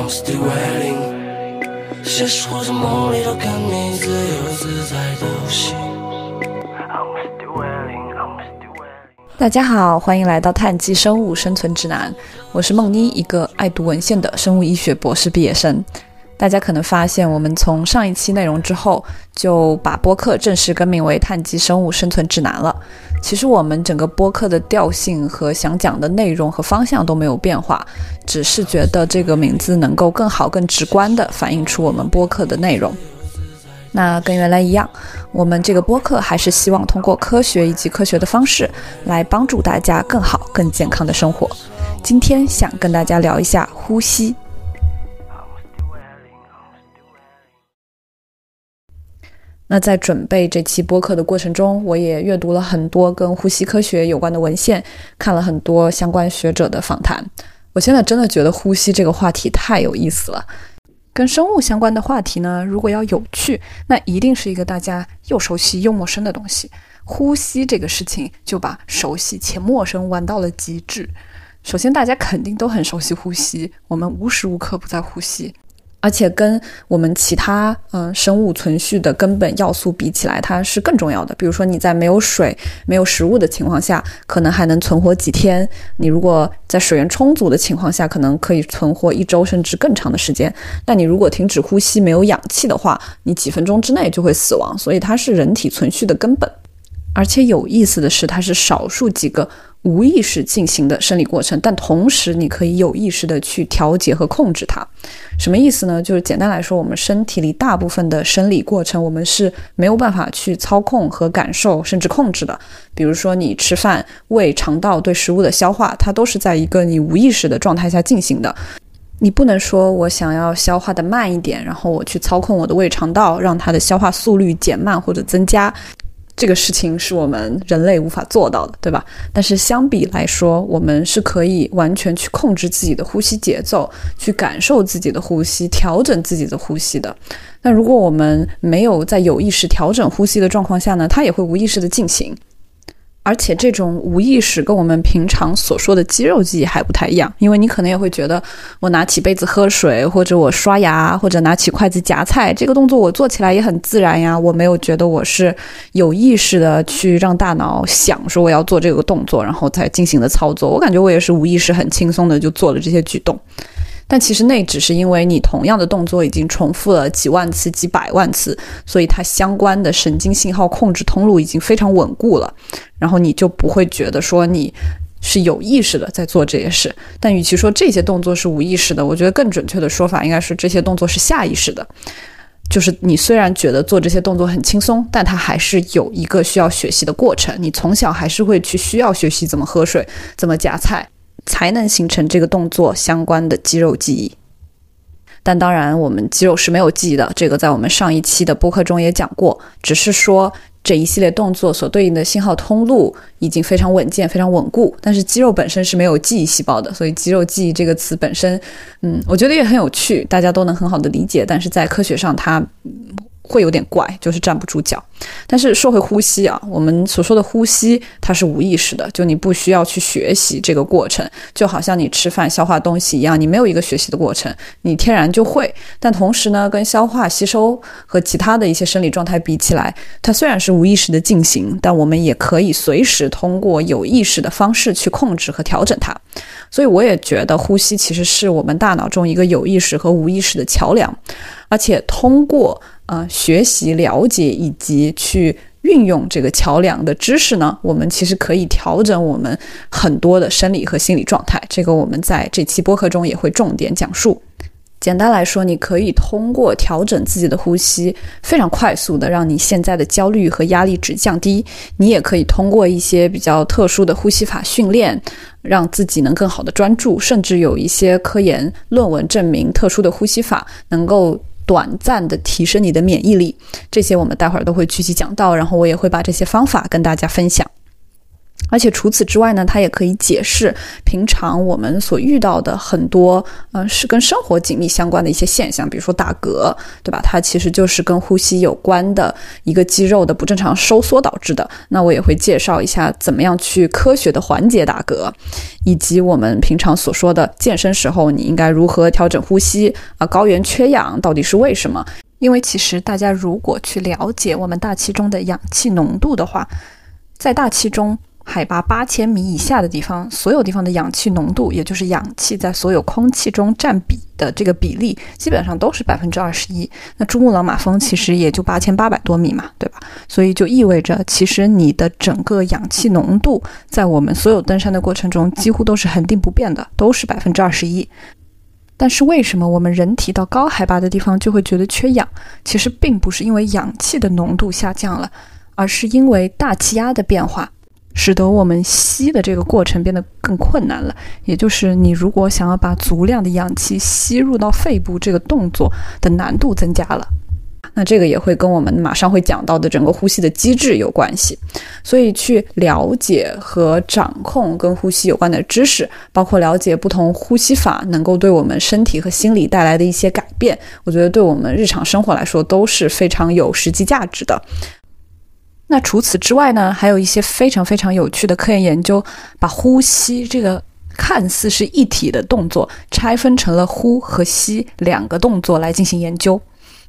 I'm still waiting。现实或者梦里都看你自由自在的呼吸。I'm still waiting, I'm still waiting。大家好，欢迎来到《碳基生物生存指南》，我是梦妮，一个爱读文献的生物医学博士毕业生。大家可能发现，我们从上一期内容之后，就把播客正式更名为《碳基生物生存指南》了。其实我们整个播客的调性和想讲的内容和方向都没有变化，只是觉得这个名字能够更好、更直观地反映出我们播客的内容。那跟原来一样，我们这个播客还是希望通过科学以及科学的方式来帮助大家更好、更健康的生活。今天想跟大家聊一下呼吸。那在准备这期播客的过程中，我也阅读了很多跟呼吸科学有关的文献，看了很多相关学者的访谈。我现在真的觉得呼吸这个话题太有意思了。跟生物相关的话题呢，如果要有趣，那一定是一个大家又熟悉又陌生的东西。呼吸这个事情就把熟悉且陌生玩到了极致。首先，大家肯定都很熟悉呼吸，我们无时无刻不在呼吸。而且跟我们其他嗯生物存续的根本要素比起来，它是更重要的。比如说你在没有水、没有食物的情况下，可能还能存活几天；你如果在水源充足的情况下，可能可以存活一周甚至更长的时间。但你如果停止呼吸、没有氧气的话，你几分钟之内就会死亡。所以它是人体存续的根本。而且有意思的是，它是少数几个。无意识进行的生理过程，但同时你可以有意识的去调节和控制它。什么意思呢？就是简单来说，我们身体里大部分的生理过程，我们是没有办法去操控和感受，甚至控制的。比如说，你吃饭、胃、肠道对食物的消化，它都是在一个你无意识的状态下进行的。你不能说我想要消化的慢一点，然后我去操控我的胃肠道，让它的消化速率减慢或者增加。这个事情是我们人类无法做到的，对吧？但是相比来说，我们是可以完全去控制自己的呼吸节奏，去感受自己的呼吸，调整自己的呼吸的。那如果我们没有在有意识调整呼吸的状况下呢？它也会无意识的进行。而且这种无意识跟我们平常所说的肌肉记忆还不太一样，因为你可能也会觉得，我拿起杯子喝水，或者我刷牙，或者拿起筷子夹菜，这个动作我做起来也很自然呀。我没有觉得我是有意识的去让大脑想说我要做这个动作，然后再进行的操作。我感觉我也是无意识很轻松的就做了这些举动。但其实那只是因为你同样的动作已经重复了几万次、几百万次，所以它相关的神经信号控制通路已经非常稳固了，然后你就不会觉得说你是有意识的在做这些事。但与其说这些动作是无意识的，我觉得更准确的说法应该是这些动作是下意识的。就是你虽然觉得做这些动作很轻松，但它还是有一个需要学习的过程。你从小还是会去需要学习怎么喝水、怎么夹菜。才能形成这个动作相关的肌肉记忆，但当然，我们肌肉是没有记忆的。这个在我们上一期的播客中也讲过，只是说这一系列动作所对应的信号通路已经非常稳健、非常稳固。但是肌肉本身是没有记忆细胞的，所以肌肉记忆这个词本身，嗯，我觉得也很有趣，大家都能很好的理解。但是在科学上，它。会有点怪，就是站不住脚。但是说回呼吸啊，我们所说的呼吸，它是无意识的，就你不需要去学习这个过程，就好像你吃饭消化东西一样，你没有一个学习的过程，你天然就会。但同时呢，跟消化吸收和其他的一些生理状态比起来，它虽然是无意识的进行，但我们也可以随时通过有意识的方式去控制和调整它。所以我也觉得呼吸其实是我们大脑中一个有意识和无意识的桥梁，而且通过。呃，学习、了解以及去运用这个桥梁的知识呢，我们其实可以调整我们很多的生理和心理状态。这个我们在这期播客中也会重点讲述。简单来说，你可以通过调整自己的呼吸，非常快速的让你现在的焦虑和压力值降低。你也可以通过一些比较特殊的呼吸法训练，让自己能更好的专注。甚至有一些科研论文证明，特殊的呼吸法能够。短暂的提升你的免疫力，这些我们待会儿都会具体讲到，然后我也会把这些方法跟大家分享。而且除此之外呢，它也可以解释平常我们所遇到的很多，嗯，是跟生活紧密相关的一些现象，比如说打嗝，对吧？它其实就是跟呼吸有关的一个肌肉的不正常收缩导致的。那我也会介绍一下怎么样去科学的缓解打嗝，以及我们平常所说的健身时候你应该如何调整呼吸啊？高原缺氧到底是为什么？因为其实大家如果去了解我们大气中的氧气浓度的话，在大气中。海拔八千米以下的地方，所有地方的氧气浓度，也就是氧气在所有空气中占比的这个比例，基本上都是百分之二十一。那珠穆朗玛峰其实也就八千八百多米嘛，对吧？所以就意味着，其实你的整个氧气浓度在我们所有登山的过程中，几乎都是恒定不变的，都是百分之二十一。但是为什么我们人体到高海拔的地方就会觉得缺氧？其实并不是因为氧气的浓度下降了，而是因为大气压的变化。使得我们吸的这个过程变得更困难了，也就是你如果想要把足量的氧气吸入到肺部，这个动作的难度增加了。那这个也会跟我们马上会讲到的整个呼吸的机制有关系。所以去了解和掌控跟呼吸有关的知识，包括了解不同呼吸法能够对我们身体和心理带来的一些改变，我觉得对我们日常生活来说都是非常有实际价值的。那除此之外呢，还有一些非常非常有趣的科研研究，把呼吸这个看似是一体的动作拆分成了呼和吸两个动作来进行研究。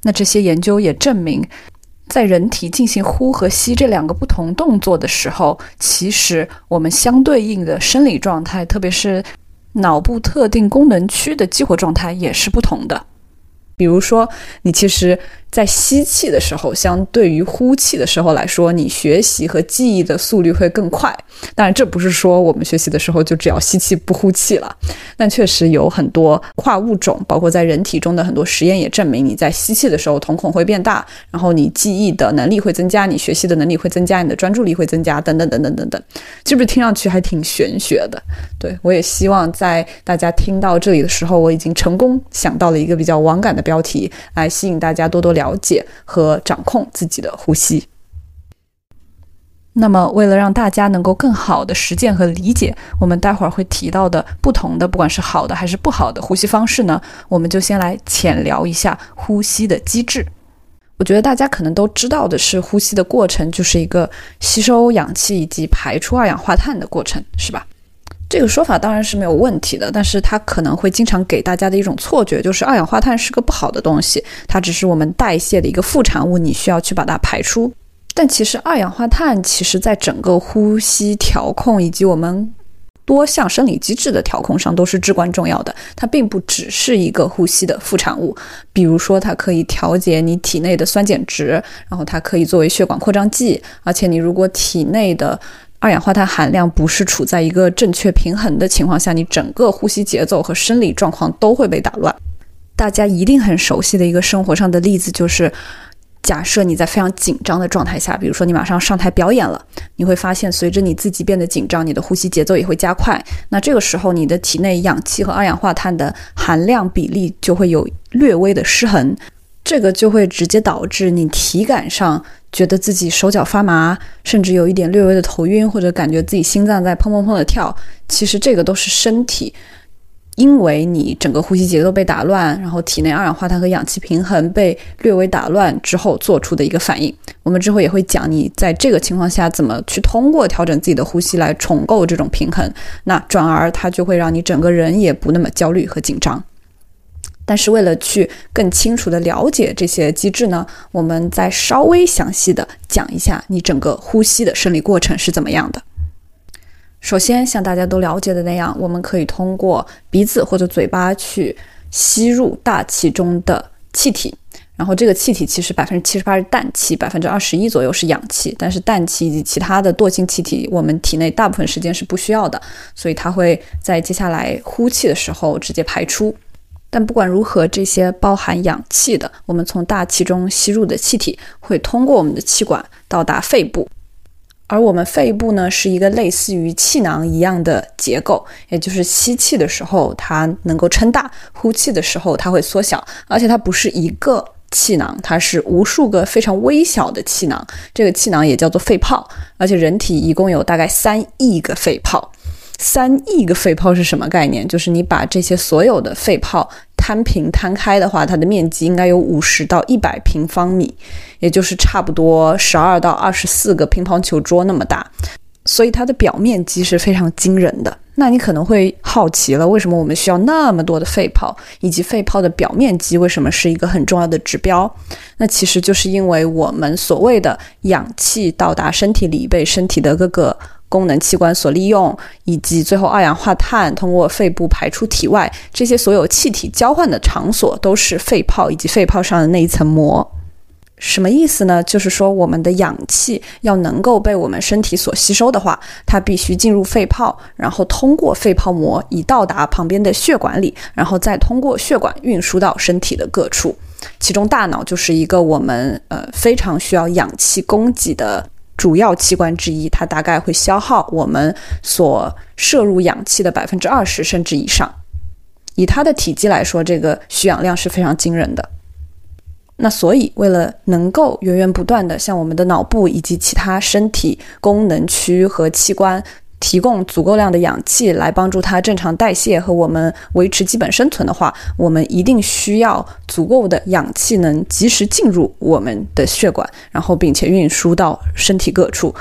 那这些研究也证明，在人体进行呼和吸这两个不同动作的时候，其实我们相对应的生理状态，特别是脑部特定功能区的激活状态也是不同的。比如说，你其实。在吸气的时候，相对于呼气的时候来说，你学习和记忆的速率会更快。当然，这不是说我们学习的时候就只要吸气不呼气了。但确实有很多跨物种，包括在人体中的很多实验也证明，你在吸气的时候瞳孔会变大，然后你记忆的能力会增加，你学习的能力会增加，你的专注力会增加，等等等等等等。是不是听上去还挺玄学的？对我也希望在大家听到这里的时候，我已经成功想到了一个比较网感的标题，来吸引大家多多聊。了解和掌控自己的呼吸。那么，为了让大家能够更好的实践和理解我们待会儿会提到的不同的，不管是好的还是不好的呼吸方式呢，我们就先来浅聊一下呼吸的机制。我觉得大家可能都知道的是，呼吸的过程就是一个吸收氧气以及排出二氧化碳的过程，是吧？这个说法当然是没有问题的，但是它可能会经常给大家的一种错觉，就是二氧化碳是个不好的东西，它只是我们代谢的一个副产物，你需要去把它排出。但其实二氧化碳其实在整个呼吸调控以及我们多项生理机制的调控上都是至关重要的。它并不只是一个呼吸的副产物，比如说它可以调节你体内的酸碱值，然后它可以作为血管扩张剂，而且你如果体内的二氧化碳含量不是处在一个正确平衡的情况下，你整个呼吸节奏和生理状况都会被打乱。大家一定很熟悉的一个生活上的例子就是，假设你在非常紧张的状态下，比如说你马上上台表演了，你会发现随着你自己变得紧张，你的呼吸节奏也会加快。那这个时候，你的体内氧气和二氧化碳的含量比例就会有略微的失衡，这个就会直接导致你体感上。觉得自己手脚发麻，甚至有一点略微的头晕，或者感觉自己心脏在砰砰砰的跳。其实这个都是身体，因为你整个呼吸节奏被打乱，然后体内二氧化碳和氧气平衡被略微打乱之后做出的一个反应。我们之后也会讲你在这个情况下怎么去通过调整自己的呼吸来重构这种平衡。那转而它就会让你整个人也不那么焦虑和紧张。但是为了去更清楚的了解这些机制呢，我们再稍微详细的讲一下你整个呼吸的生理过程是怎么样的。首先，像大家都了解的那样，我们可以通过鼻子或者嘴巴去吸入大气中的气体，然后这个气体其实百分之七十八是氮气，百分之二十一左右是氧气。但是氮气以及其他的惰性气体，我们体内大部分时间是不需要的，所以它会在接下来呼气的时候直接排出。但不管如何，这些包含氧气的，我们从大气中吸入的气体会通过我们的气管到达肺部，而我们肺部呢是一个类似于气囊一样的结构，也就是吸气的时候它能够撑大，呼气的时候它会缩小，而且它不是一个气囊，它是无数个非常微小的气囊，这个气囊也叫做肺泡，而且人体一共有大概三亿个肺泡。三亿个肺泡是什么概念？就是你把这些所有的肺泡摊平摊开的话，它的面积应该有五十到一百平方米，也就是差不多十二到二十四个乒乓球桌那么大，所以它的表面积是非常惊人的。那你可能会好奇了，为什么我们需要那么多的肺泡，以及肺泡的表面积为什么是一个很重要的指标？那其实就是因为我们所谓的氧气到达身体里，被身体的各个功能器官所利用，以及最后二氧化碳通过肺部排出体外，这些所有气体交换的场所都是肺泡以及肺泡上的那一层膜。什么意思呢？就是说，我们的氧气要能够被我们身体所吸收的话，它必须进入肺泡，然后通过肺泡膜，以到达旁边的血管里，然后再通过血管运输到身体的各处。其中，大脑就是一个我们呃非常需要氧气供给的主要器官之一，它大概会消耗我们所摄入氧气的百分之二十甚至以上。以它的体积来说，这个需氧量是非常惊人的。那所以，为了能够源源不断的向我们的脑部以及其他身体功能区和器官提供足够量的氧气，来帮助它正常代谢和我们维持基本生存的话，我们一定需要足够的氧气能及时进入我们的血管，然后并且运输到身体各处。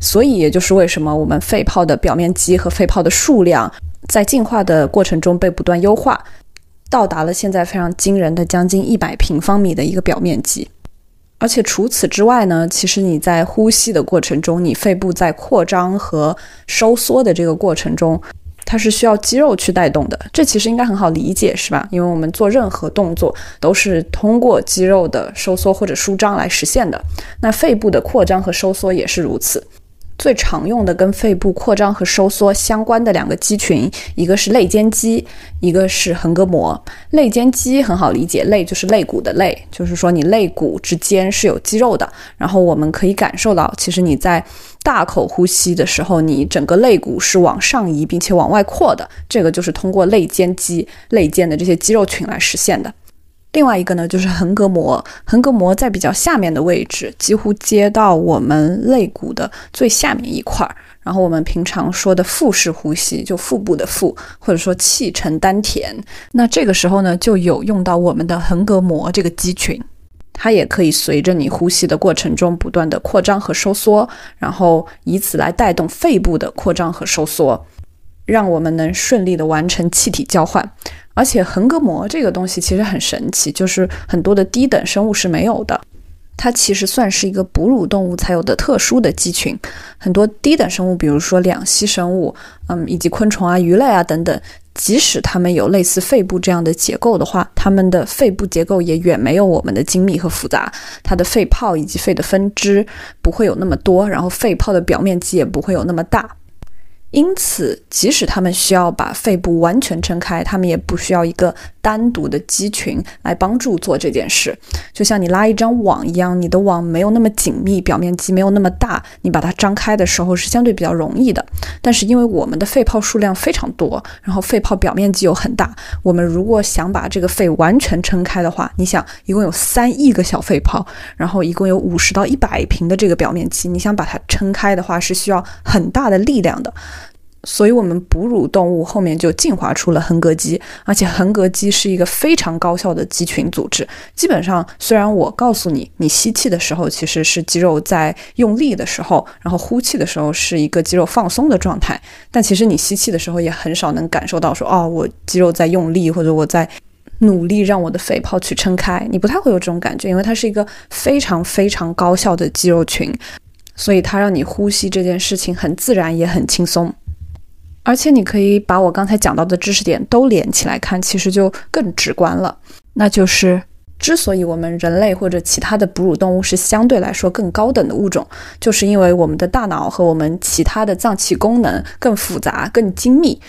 所以，也就是为什么我们肺泡的表面积和肺泡的数量在进化的过程中被不断优化。到达了现在非常惊人的将近一百平方米的一个表面积，而且除此之外呢，其实你在呼吸的过程中，你肺部在扩张和收缩的这个过程中，它是需要肌肉去带动的。这其实应该很好理解，是吧？因为我们做任何动作都是通过肌肉的收缩或者舒张来实现的。那肺部的扩张和收缩也是如此。最常用的跟肺部扩张和收缩相关的两个肌群，一个是肋间肌，一个是横膈膜。肋间肌很好理解，肋就是肋骨的肋，就是说你肋骨之间是有肌肉的。然后我们可以感受到，其实你在大口呼吸的时候，你整个肋骨是往上移并且往外扩的，这个就是通过肋间肌、肋间的这些肌肉群来实现的。另外一个呢，就是横膈膜。横膈膜在比较下面的位置，几乎接到我们肋骨的最下面一块儿。然后我们平常说的腹式呼吸，就腹部的腹，或者说气沉丹田。那这个时候呢，就有用到我们的横膈膜这个肌群，它也可以随着你呼吸的过程中不断的扩张和收缩，然后以此来带动肺部的扩张和收缩，让我们能顺利的完成气体交换。而且横膈膜这个东西其实很神奇，就是很多的低等生物是没有的。它其实算是一个哺乳动物才有的特殊的肌群。很多低等生物，比如说两栖生物，嗯，以及昆虫啊、鱼类啊等等，即使它们有类似肺部这样的结构的话，它们的肺部结构也远没有我们的精密和复杂。它的肺泡以及肺的分支不会有那么多，然后肺泡的表面积也不会有那么大。因此，即使他们需要把肺部完全撑开，他们也不需要一个单独的肌群来帮助做这件事。就像你拉一张网一样，你的网没有那么紧密，表面积没有那么大，你把它张开的时候是相对比较容易的。但是，因为我们的肺泡数量非常多，然后肺泡表面积又很大，我们如果想把这个肺完全撑开的话，你想，一共有三亿个小肺泡，然后一共有五十到一百平的这个表面积，你想把它撑开的话，是需要很大的力量的。所以，我们哺乳动物后面就进化出了横膈肌，而且横膈肌是一个非常高效的肌群组织。基本上，虽然我告诉你，你吸气的时候其实是肌肉在用力的时候，然后呼气的时候是一个肌肉放松的状态，但其实你吸气的时候也很少能感受到说，哦，我肌肉在用力，或者我在努力让我的肺泡去撑开。你不太会有这种感觉，因为它是一个非常非常高效的肌肉群，所以它让你呼吸这件事情很自然，也很轻松。而且你可以把我刚才讲到的知识点都连起来看，其实就更直观了。那就是，之所以我们人类或者其他的哺乳动物是相对来说更高等的物种，就是因为我们的大脑和我们其他的脏器功能更复杂、更精密。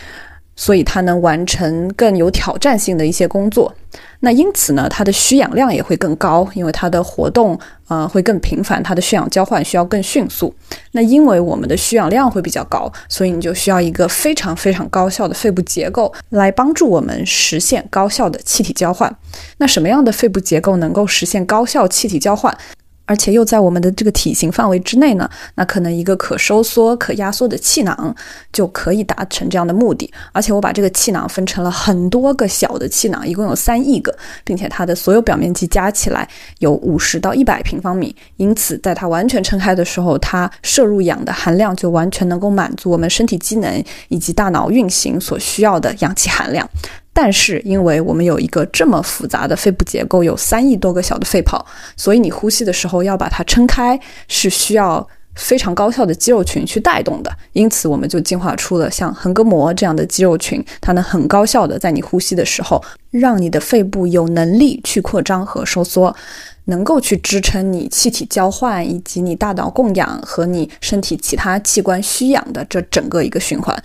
所以它能完成更有挑战性的一些工作。那因此呢，它的需氧量也会更高，因为它的活动呃会更频繁，它的血氧交换需要更迅速。那因为我们的需氧量会比较高，所以你就需要一个非常非常高效的肺部结构来帮助我们实现高效的气体交换。那什么样的肺部结构能够实现高效气体交换？而且又在我们的这个体型范围之内呢，那可能一个可收缩、可压缩的气囊就可以达成这样的目的。而且我把这个气囊分成了很多个小的气囊，一共有三亿个，并且它的所有表面积加起来有五十到一百平方米。因此，在它完全撑开的时候，它摄入氧的含量就完全能够满足我们身体机能以及大脑运行所需要的氧气含量。但是，因为我们有一个这么复杂的肺部结构，有三亿多个小的肺泡，所以你呼吸的时候要把它撑开，是需要非常高效的肌肉群去带动的。因此，我们就进化出了像横膈膜这样的肌肉群，它能很高效的在你呼吸的时候，让你的肺部有能力去扩张和收缩，能够去支撑你气体交换以及你大脑供氧和你身体其他器官需氧的这整个一个循环。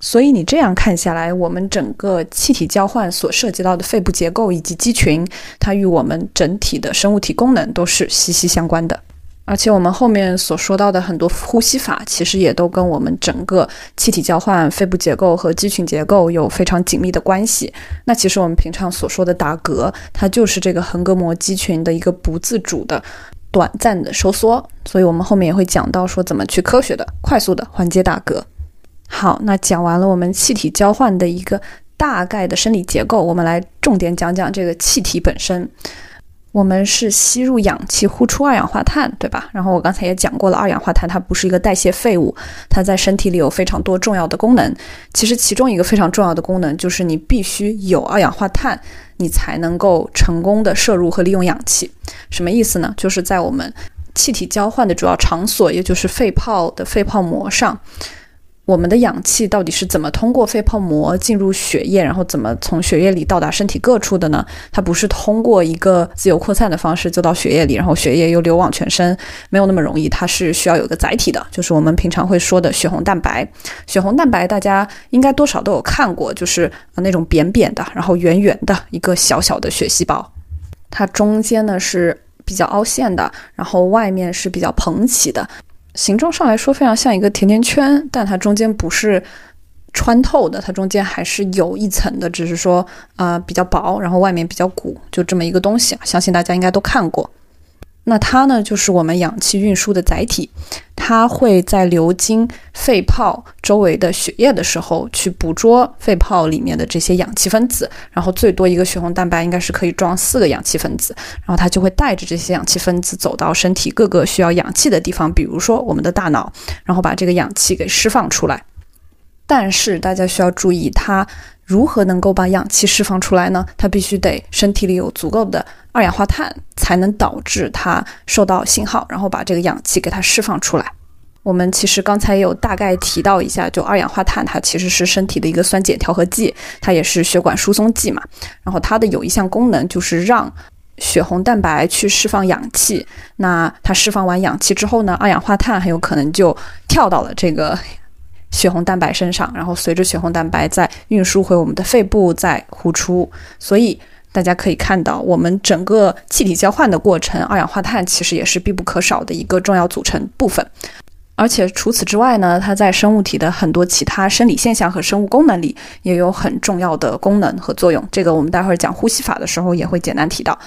所以你这样看下来，我们整个气体交换所涉及到的肺部结构以及肌群，它与我们整体的生物体功能都是息息相关的。而且我们后面所说到的很多呼吸法，其实也都跟我们整个气体交换、肺部结构和肌群结构有非常紧密的关系。那其实我们平常所说的打嗝，它就是这个横膈膜肌群的一个不自主的、短暂的收缩。所以我们后面也会讲到说怎么去科学的、快速的缓解打嗝。好，那讲完了我们气体交换的一个大概的生理结构，我们来重点讲讲这个气体本身。我们是吸入氧气，呼出二氧化碳，对吧？然后我刚才也讲过了，二氧化碳它不是一个代谢废物，它在身体里有非常多重要的功能。其实其中一个非常重要的功能就是你必须有二氧化碳，你才能够成功的摄入和利用氧气。什么意思呢？就是在我们气体交换的主要场所，也就是肺泡的肺泡膜上。我们的氧气到底是怎么通过肺泡膜进入血液，然后怎么从血液里到达身体各处的呢？它不是通过一个自由扩散的方式就到血液里，然后血液又流往全身，没有那么容易。它是需要有个载体的，就是我们平常会说的血红蛋白。血红蛋白大家应该多少都有看过，就是那种扁扁的，然后圆圆的一个小小的血细胞，它中间呢是比较凹陷的，然后外面是比较膨起的。形状上来说非常像一个甜甜圈，但它中间不是穿透的，它中间还是有一层的，只是说啊比较薄，然后外面比较鼓，就这么一个东西，相信大家应该都看过。那它呢，就是我们氧气运输的载体，它会在流经肺泡周围的血液的时候，去捕捉肺泡里面的这些氧气分子，然后最多一个血红蛋白应该是可以装四个氧气分子，然后它就会带着这些氧气分子走到身体各个需要氧气的地方，比如说我们的大脑，然后把这个氧气给释放出来。但是大家需要注意，它如何能够把氧气释放出来呢？它必须得身体里有足够的二氧化碳，才能导致它受到信号，然后把这个氧气给它释放出来。我们其实刚才有大概提到一下，就二氧化碳它其实是身体的一个酸碱调和剂，它也是血管疏松剂嘛。然后它的有一项功能就是让血红蛋白去释放氧气。那它释放完氧气之后呢，二氧化碳很有可能就跳到了这个。血红蛋白身上，然后随着血红蛋白再运输回我们的肺部，再呼出。所以大家可以看到，我们整个气体交换的过程，二氧化碳其实也是必不可少的一个重要组成部分。而且除此之外呢，它在生物体的很多其他生理现象和生物功能里也有很重要的功能和作用。这个我们待会儿讲呼吸法的时候也会简单提到。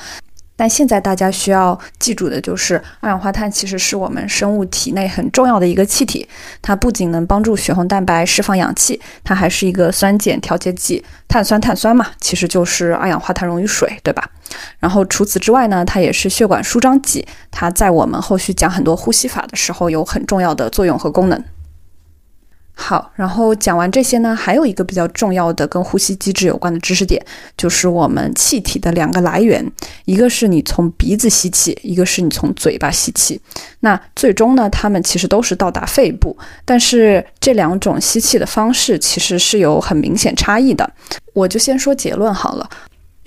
但现在大家需要记住的就是，二氧化碳其实是我们生物体内很重要的一个气体。它不仅能帮助血红蛋白释放氧气，它还是一个酸碱调节剂。碳酸碳酸嘛，其实就是二氧化碳溶于水，对吧？然后除此之外呢，它也是血管舒张剂。它在我们后续讲很多呼吸法的时候有很重要的作用和功能。好，然后讲完这些呢，还有一个比较重要的跟呼吸机制有关的知识点，就是我们气体的两个来源，一个是你从鼻子吸气，一个是你从嘴巴吸气。那最终呢，它们其实都是到达肺部，但是这两种吸气的方式其实是有很明显差异的。我就先说结论好了。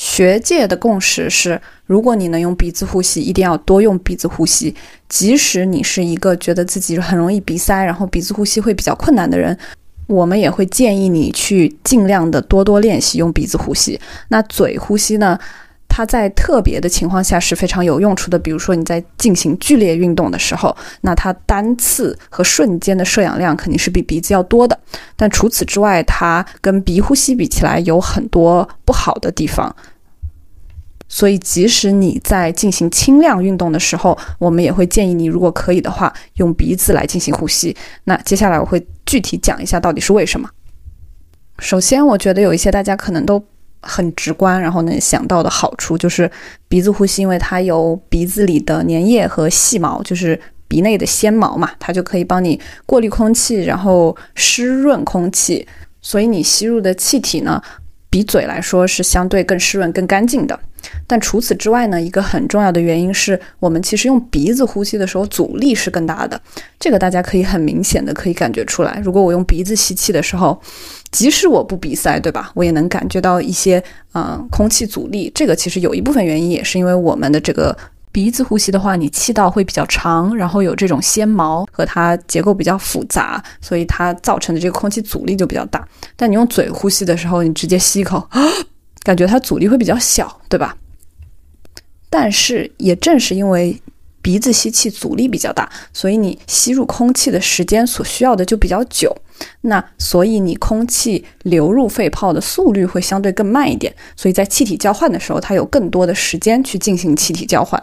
学界的共识是，如果你能用鼻子呼吸，一定要多用鼻子呼吸。即使你是一个觉得自己很容易鼻塞，然后鼻子呼吸会比较困难的人，我们也会建议你去尽量的多多练习用鼻子呼吸。那嘴呼吸呢？它在特别的情况下是非常有用处的，比如说你在进行剧烈运动的时候，那它单次和瞬间的摄氧量肯定是比鼻子要多的。但除此之外，它跟鼻呼吸比起来有很多不好的地方。所以，即使你在进行轻量运动的时候，我们也会建议你，如果可以的话，用鼻子来进行呼吸。那接下来我会具体讲一下到底是为什么。首先，我觉得有一些大家可能都。很直观，然后能想到的好处就是鼻子呼吸，因为它有鼻子里的粘液和细毛，就是鼻内的纤毛嘛，它就可以帮你过滤空气，然后湿润空气，所以你吸入的气体呢，比嘴来说是相对更湿润、更干净的。但除此之外呢，一个很重要的原因是我们其实用鼻子呼吸的时候阻力是更大的，这个大家可以很明显的可以感觉出来。如果我用鼻子吸气的时候，即使我不鼻塞，对吧？我也能感觉到一些嗯空气阻力。这个其实有一部分原因也是因为我们的这个鼻子呼吸的话，你气道会比较长，然后有这种纤毛和它结构比较复杂，所以它造成的这个空气阻力就比较大。但你用嘴呼吸的时候，你直接吸一口，感觉它阻力会比较小，对吧？但是也正是因为。鼻子吸气阻力比较大，所以你吸入空气的时间所需要的就比较久。那所以你空气流入肺泡的速率会相对更慢一点。所以在气体交换的时候，它有更多的时间去进行气体交换。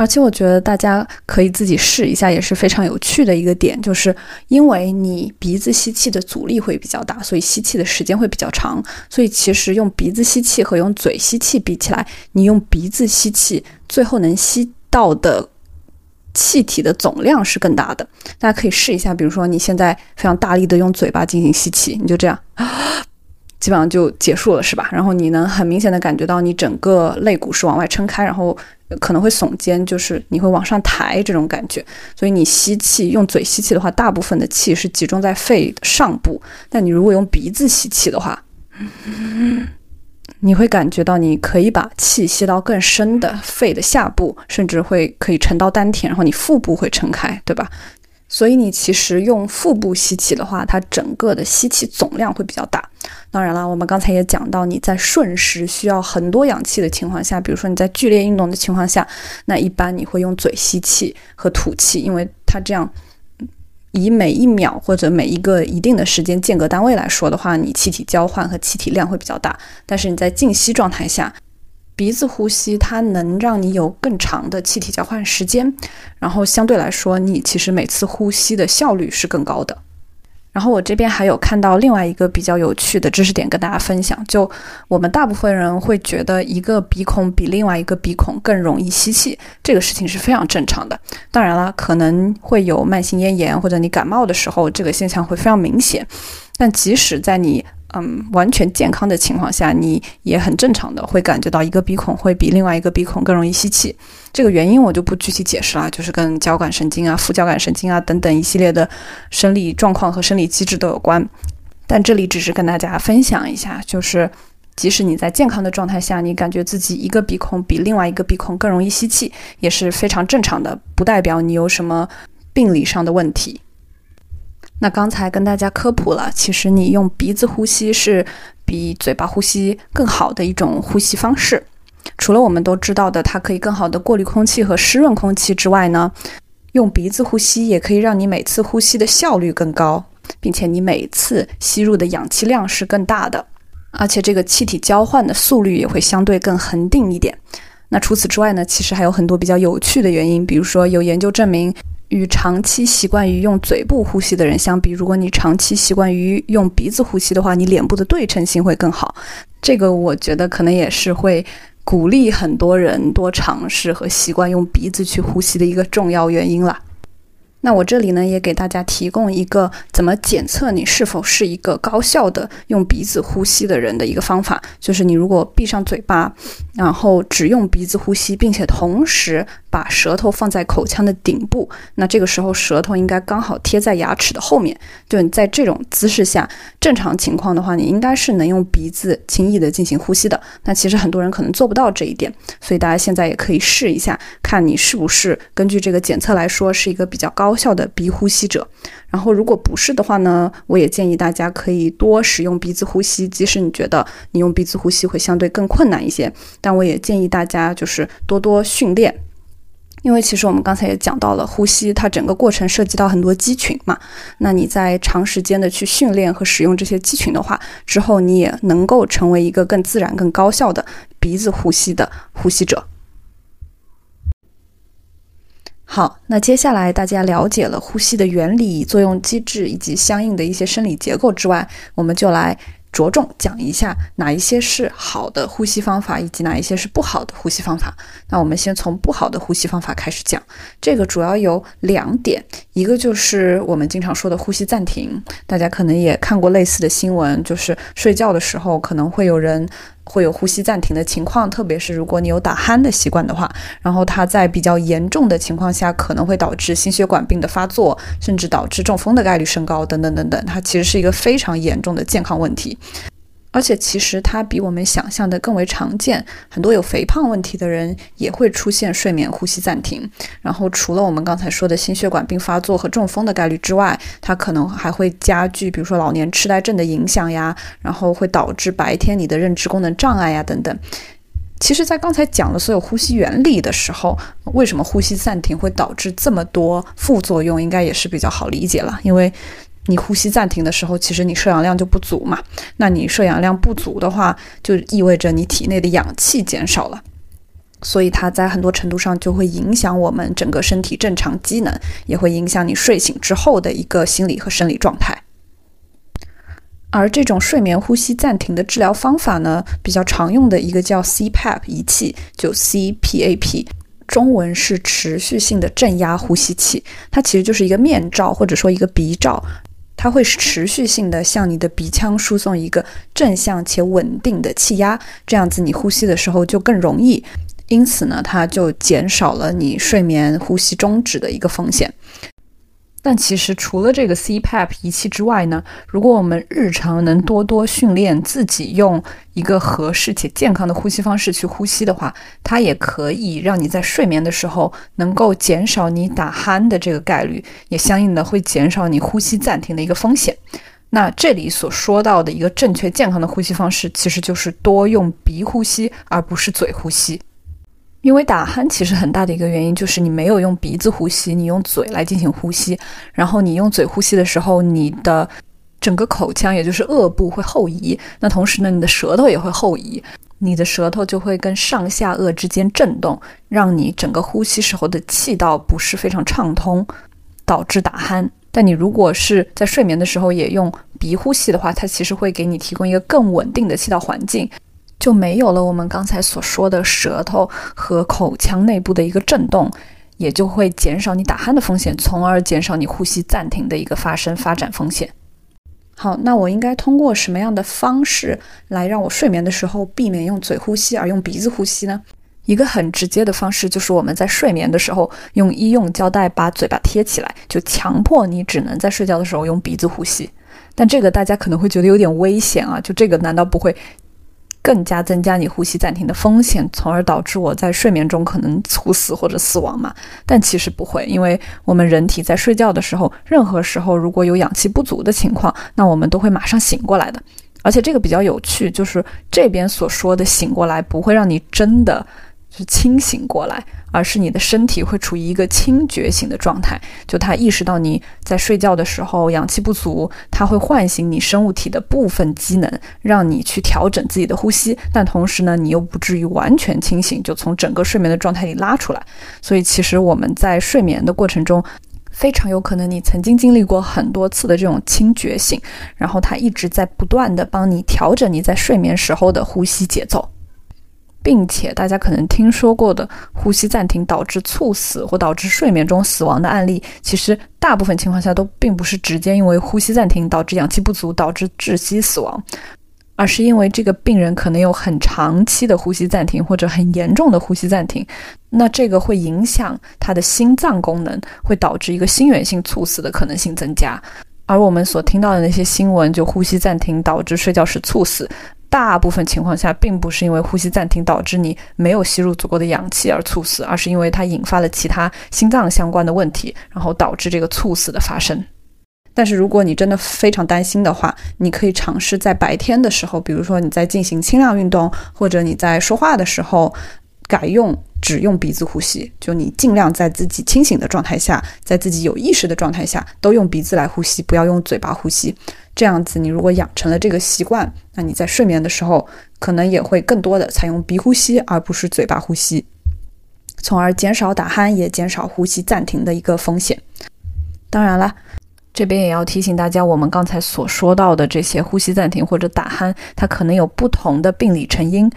而且我觉得大家可以自己试一下，也是非常有趣的一个点，就是因为你鼻子吸气的阻力会比较大，所以吸气的时间会比较长。所以其实用鼻子吸气和用嘴吸气比起来，你用鼻子吸气最后能吸。到的气体的总量是更大的，大家可以试一下。比如说，你现在非常大力的用嘴巴进行吸气，你就这样，基本上就结束了，是吧？然后你能很明显的感觉到你整个肋骨是往外撑开，然后可能会耸肩，就是你会往上抬这种感觉。所以你吸气用嘴吸气的话，大部分的气是集中在肺上部，但你如果用鼻子吸气的话。你会感觉到你可以把气吸到更深的肺的下部，甚至会可以沉到丹田，然后你腹部会撑开，对吧？所以你其实用腹部吸气的话，它整个的吸气总量会比较大。当然了，我们刚才也讲到，你在瞬时需要很多氧气的情况下，比如说你在剧烈运动的情况下，那一般你会用嘴吸气和吐气，因为它这样。以每一秒或者每一个一定的时间间隔单位来说的话，你气体交换和气体量会比较大。但是你在静息状态下，鼻子呼吸它能让你有更长的气体交换时间，然后相对来说，你其实每次呼吸的效率是更高的。然后我这边还有看到另外一个比较有趣的知识点跟大家分享，就我们大部分人会觉得一个鼻孔比另外一个鼻孔更容易吸气，这个事情是非常正常的。当然了，可能会有慢性咽炎或者你感冒的时候，这个现象会非常明显。但即使在你嗯，完全健康的情况下，你也很正常的会感觉到一个鼻孔会比另外一个鼻孔更容易吸气。这个原因我就不具体解释了，就是跟交感神经啊、副交感神经啊等等一系列的生理状况和生理机制都有关。但这里只是跟大家分享一下，就是即使你在健康的状态下，你感觉自己一个鼻孔比另外一个鼻孔更容易吸气，也是非常正常的，不代表你有什么病理上的问题。那刚才跟大家科普了，其实你用鼻子呼吸是比嘴巴呼吸更好的一种呼吸方式。除了我们都知道的，它可以更好的过滤空气和湿润空气之外呢，用鼻子呼吸也可以让你每次呼吸的效率更高，并且你每次吸入的氧气量是更大的，而且这个气体交换的速率也会相对更恒定一点。那除此之外呢，其实还有很多比较有趣的原因，比如说有研究证明。与长期习惯于用嘴部呼吸的人相比，如果你长期习惯于用鼻子呼吸的话，你脸部的对称性会更好。这个我觉得可能也是会鼓励很多人多尝试和习惯用鼻子去呼吸的一个重要原因了。那我这里呢，也给大家提供一个怎么检测你是否是一个高效的用鼻子呼吸的人的一个方法，就是你如果闭上嘴巴，然后只用鼻子呼吸，并且同时把舌头放在口腔的顶部，那这个时候舌头应该刚好贴在牙齿的后面。就你在这种姿势下，正常情况的话，你应该是能用鼻子轻易的进行呼吸的。那其实很多人可能做不到这一点，所以大家现在也可以试一下，看你是不是根据这个检测来说是一个比较高。高效的鼻呼吸者。然后如果不是的话呢，我也建议大家可以多使用鼻子呼吸，即使你觉得你用鼻子呼吸会相对更困难一些，但我也建议大家就是多多训练。因为其实我们刚才也讲到了，呼吸它整个过程涉及到很多肌群嘛。那你在长时间的去训练和使用这些肌群的话，之后你也能够成为一个更自然、更高效的鼻子呼吸的呼吸者。好，那接下来大家了解了呼吸的原理、作用机制以及相应的一些生理结构之外，我们就来。着重讲一下哪一些是好的呼吸方法，以及哪一些是不好的呼吸方法。那我们先从不好的呼吸方法开始讲。这个主要有两点，一个就是我们经常说的呼吸暂停，大家可能也看过类似的新闻，就是睡觉的时候可能会有人。会有呼吸暂停的情况，特别是如果你有打鼾的习惯的话，然后它在比较严重的情况下，可能会导致心血管病的发作，甚至导致中风的概率升高，等等等等，它其实是一个非常严重的健康问题。而且其实它比我们想象的更为常见，很多有肥胖问题的人也会出现睡眠呼吸暂停。然后除了我们刚才说的心血管病发作和中风的概率之外，它可能还会加剧，比如说老年痴呆症的影响呀，然后会导致白天你的认知功能障碍呀等等。其实，在刚才讲了所有呼吸原理的时候，为什么呼吸暂停会导致这么多副作用，应该也是比较好理解了，因为。你呼吸暂停的时候，其实你摄氧量就不足嘛。那你摄氧量不足的话，就意味着你体内的氧气减少了，所以它在很多程度上就会影响我们整个身体正常机能，也会影响你睡醒之后的一个心理和生理状态。而这种睡眠呼吸暂停的治疗方法呢，比较常用的一个叫 CPAP 仪器，就 CPAP，中文是持续性的正压呼吸器，它其实就是一个面罩或者说一个鼻罩。它会持续性的向你的鼻腔输送一个正向且稳定的气压，这样子你呼吸的时候就更容易，因此呢，它就减少了你睡眠呼吸终止的一个风险。但其实除了这个 CPAP 仪器之外呢，如果我们日常能多多训练自己用一个合适且健康的呼吸方式去呼吸的话，它也可以让你在睡眠的时候能够减少你打鼾的这个概率，也相应的会减少你呼吸暂停的一个风险。那这里所说到的一个正确健康的呼吸方式，其实就是多用鼻呼吸，而不是嘴呼吸。因为打鼾其实很大的一个原因就是你没有用鼻子呼吸，你用嘴来进行呼吸。然后你用嘴呼吸的时候，你的整个口腔也就是颚部会后移，那同时呢，你的舌头也会后移，你的舌头就会跟上下颚之间震动，让你整个呼吸时候的气道不是非常畅通，导致打鼾。但你如果是在睡眠的时候也用鼻呼吸的话，它其实会给你提供一个更稳定的气道环境。就没有了我们刚才所说的舌头和口腔内部的一个震动，也就会减少你打鼾的风险，从而减少你呼吸暂停的一个发生发展风险。好，那我应该通过什么样的方式来让我睡眠的时候避免用嘴呼吸而用鼻子呼吸呢？一个很直接的方式就是我们在睡眠的时候用医用胶带把嘴巴贴起来，就强迫你只能在睡觉的时候用鼻子呼吸。但这个大家可能会觉得有点危险啊，就这个难道不会？更加增加你呼吸暂停的风险，从而导致我在睡眠中可能猝死或者死亡嘛？但其实不会，因为我们人体在睡觉的时候，任何时候如果有氧气不足的情况，那我们都会马上醒过来的。而且这个比较有趣，就是这边所说的醒过来，不会让你真的。是清醒过来，而是你的身体会处于一个轻觉醒的状态，就它意识到你在睡觉的时候氧气不足，它会唤醒你生物体的部分机能，让你去调整自己的呼吸，但同时呢，你又不至于完全清醒，就从整个睡眠的状态里拉出来。所以其实我们在睡眠的过程中，非常有可能你曾经经历过很多次的这种轻觉醒，然后它一直在不断的帮你调整你在睡眠时候的呼吸节奏。并且大家可能听说过的呼吸暂停导致猝死或导致睡眠中死亡的案例，其实大部分情况下都并不是直接因为呼吸暂停导致氧气不足导致窒息死亡，而是因为这个病人可能有很长期的呼吸暂停或者很严重的呼吸暂停，那这个会影响他的心脏功能，会导致一个心源性猝死的可能性增加。而我们所听到的那些新闻，就呼吸暂停导致睡觉时猝死，大部分情况下并不是因为呼吸暂停导致你没有吸入足够的氧气而猝死，而是因为它引发了其他心脏相关的问题，然后导致这个猝死的发生。但是如果你真的非常担心的话，你可以尝试在白天的时候，比如说你在进行轻量运动，或者你在说话的时候。改用只用鼻子呼吸，就你尽量在自己清醒的状态下，在自己有意识的状态下，都用鼻子来呼吸，不要用嘴巴呼吸。这样子，你如果养成了这个习惯，那你在睡眠的时候，可能也会更多的采用鼻呼吸，而不是嘴巴呼吸，从而减少打鼾，也减少呼吸暂停的一个风险。当然了，这边也要提醒大家，我们刚才所说到的这些呼吸暂停或者打鼾，它可能有不同的病理成因。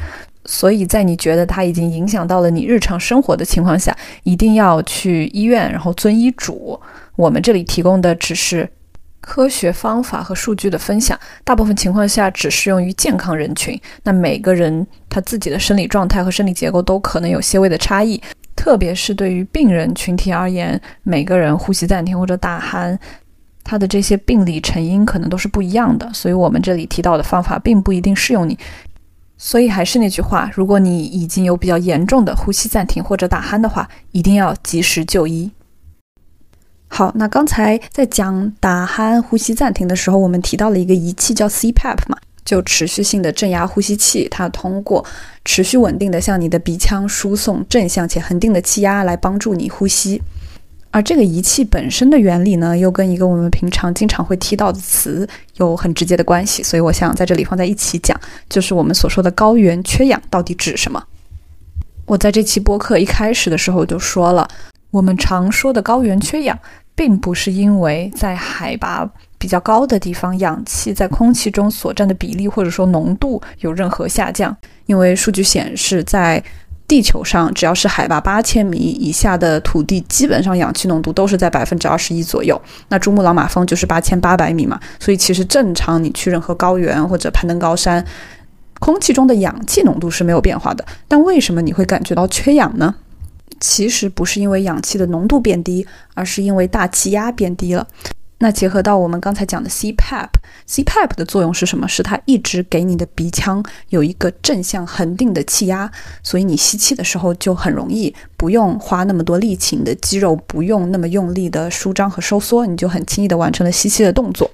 所以在你觉得它已经影响到了你日常生活的情况下，一定要去医院，然后遵医嘱。我们这里提供的只是科学方法和数据的分享，大部分情况下只适用于健康人群。那每个人他自己的生理状态和生理结构都可能有些微的差异，特别是对于病人群体而言，每个人呼吸暂停或者打鼾，他的这些病理成因可能都是不一样的。所以我们这里提到的方法并不一定适用你。所以还是那句话，如果你已经有比较严重的呼吸暂停或者打鼾的话，一定要及时就医。好，那刚才在讲打鼾、呼吸暂停的时候，我们提到了一个仪器叫 CPAP 嘛，就持续性的正压呼吸器，它通过持续稳定的向你的鼻腔输送正向且恒定的气压来帮助你呼吸。而这个仪器本身的原理呢，又跟一个我们平常经常会提到的词有很直接的关系，所以我想在这里放在一起讲，就是我们所说的高原缺氧到底指什么？我在这期播客一开始的时候就说了，我们常说的高原缺氧，并不是因为在海拔比较高的地方，氧气在空气中所占的比例或者说浓度有任何下降，因为数据显示在。地球上只要是海拔八千米以下的土地，基本上氧气浓度都是在百分之二十一左右。那珠穆朗玛峰就是八千八百米嘛，所以其实正常你去任何高原或者攀登高山，空气中的氧气浓度是没有变化的。但为什么你会感觉到缺氧呢？其实不是因为氧气的浓度变低，而是因为大气压变低了。那结合到我们刚才讲的 CPAP，CPAP 的作用是什么？是它一直给你的鼻腔有一个正向恒定的气压，所以你吸气的时候就很容易，不用花那么多力气，你的肌肉不用那么用力的舒张和收缩，你就很轻易的完成了吸气的动作。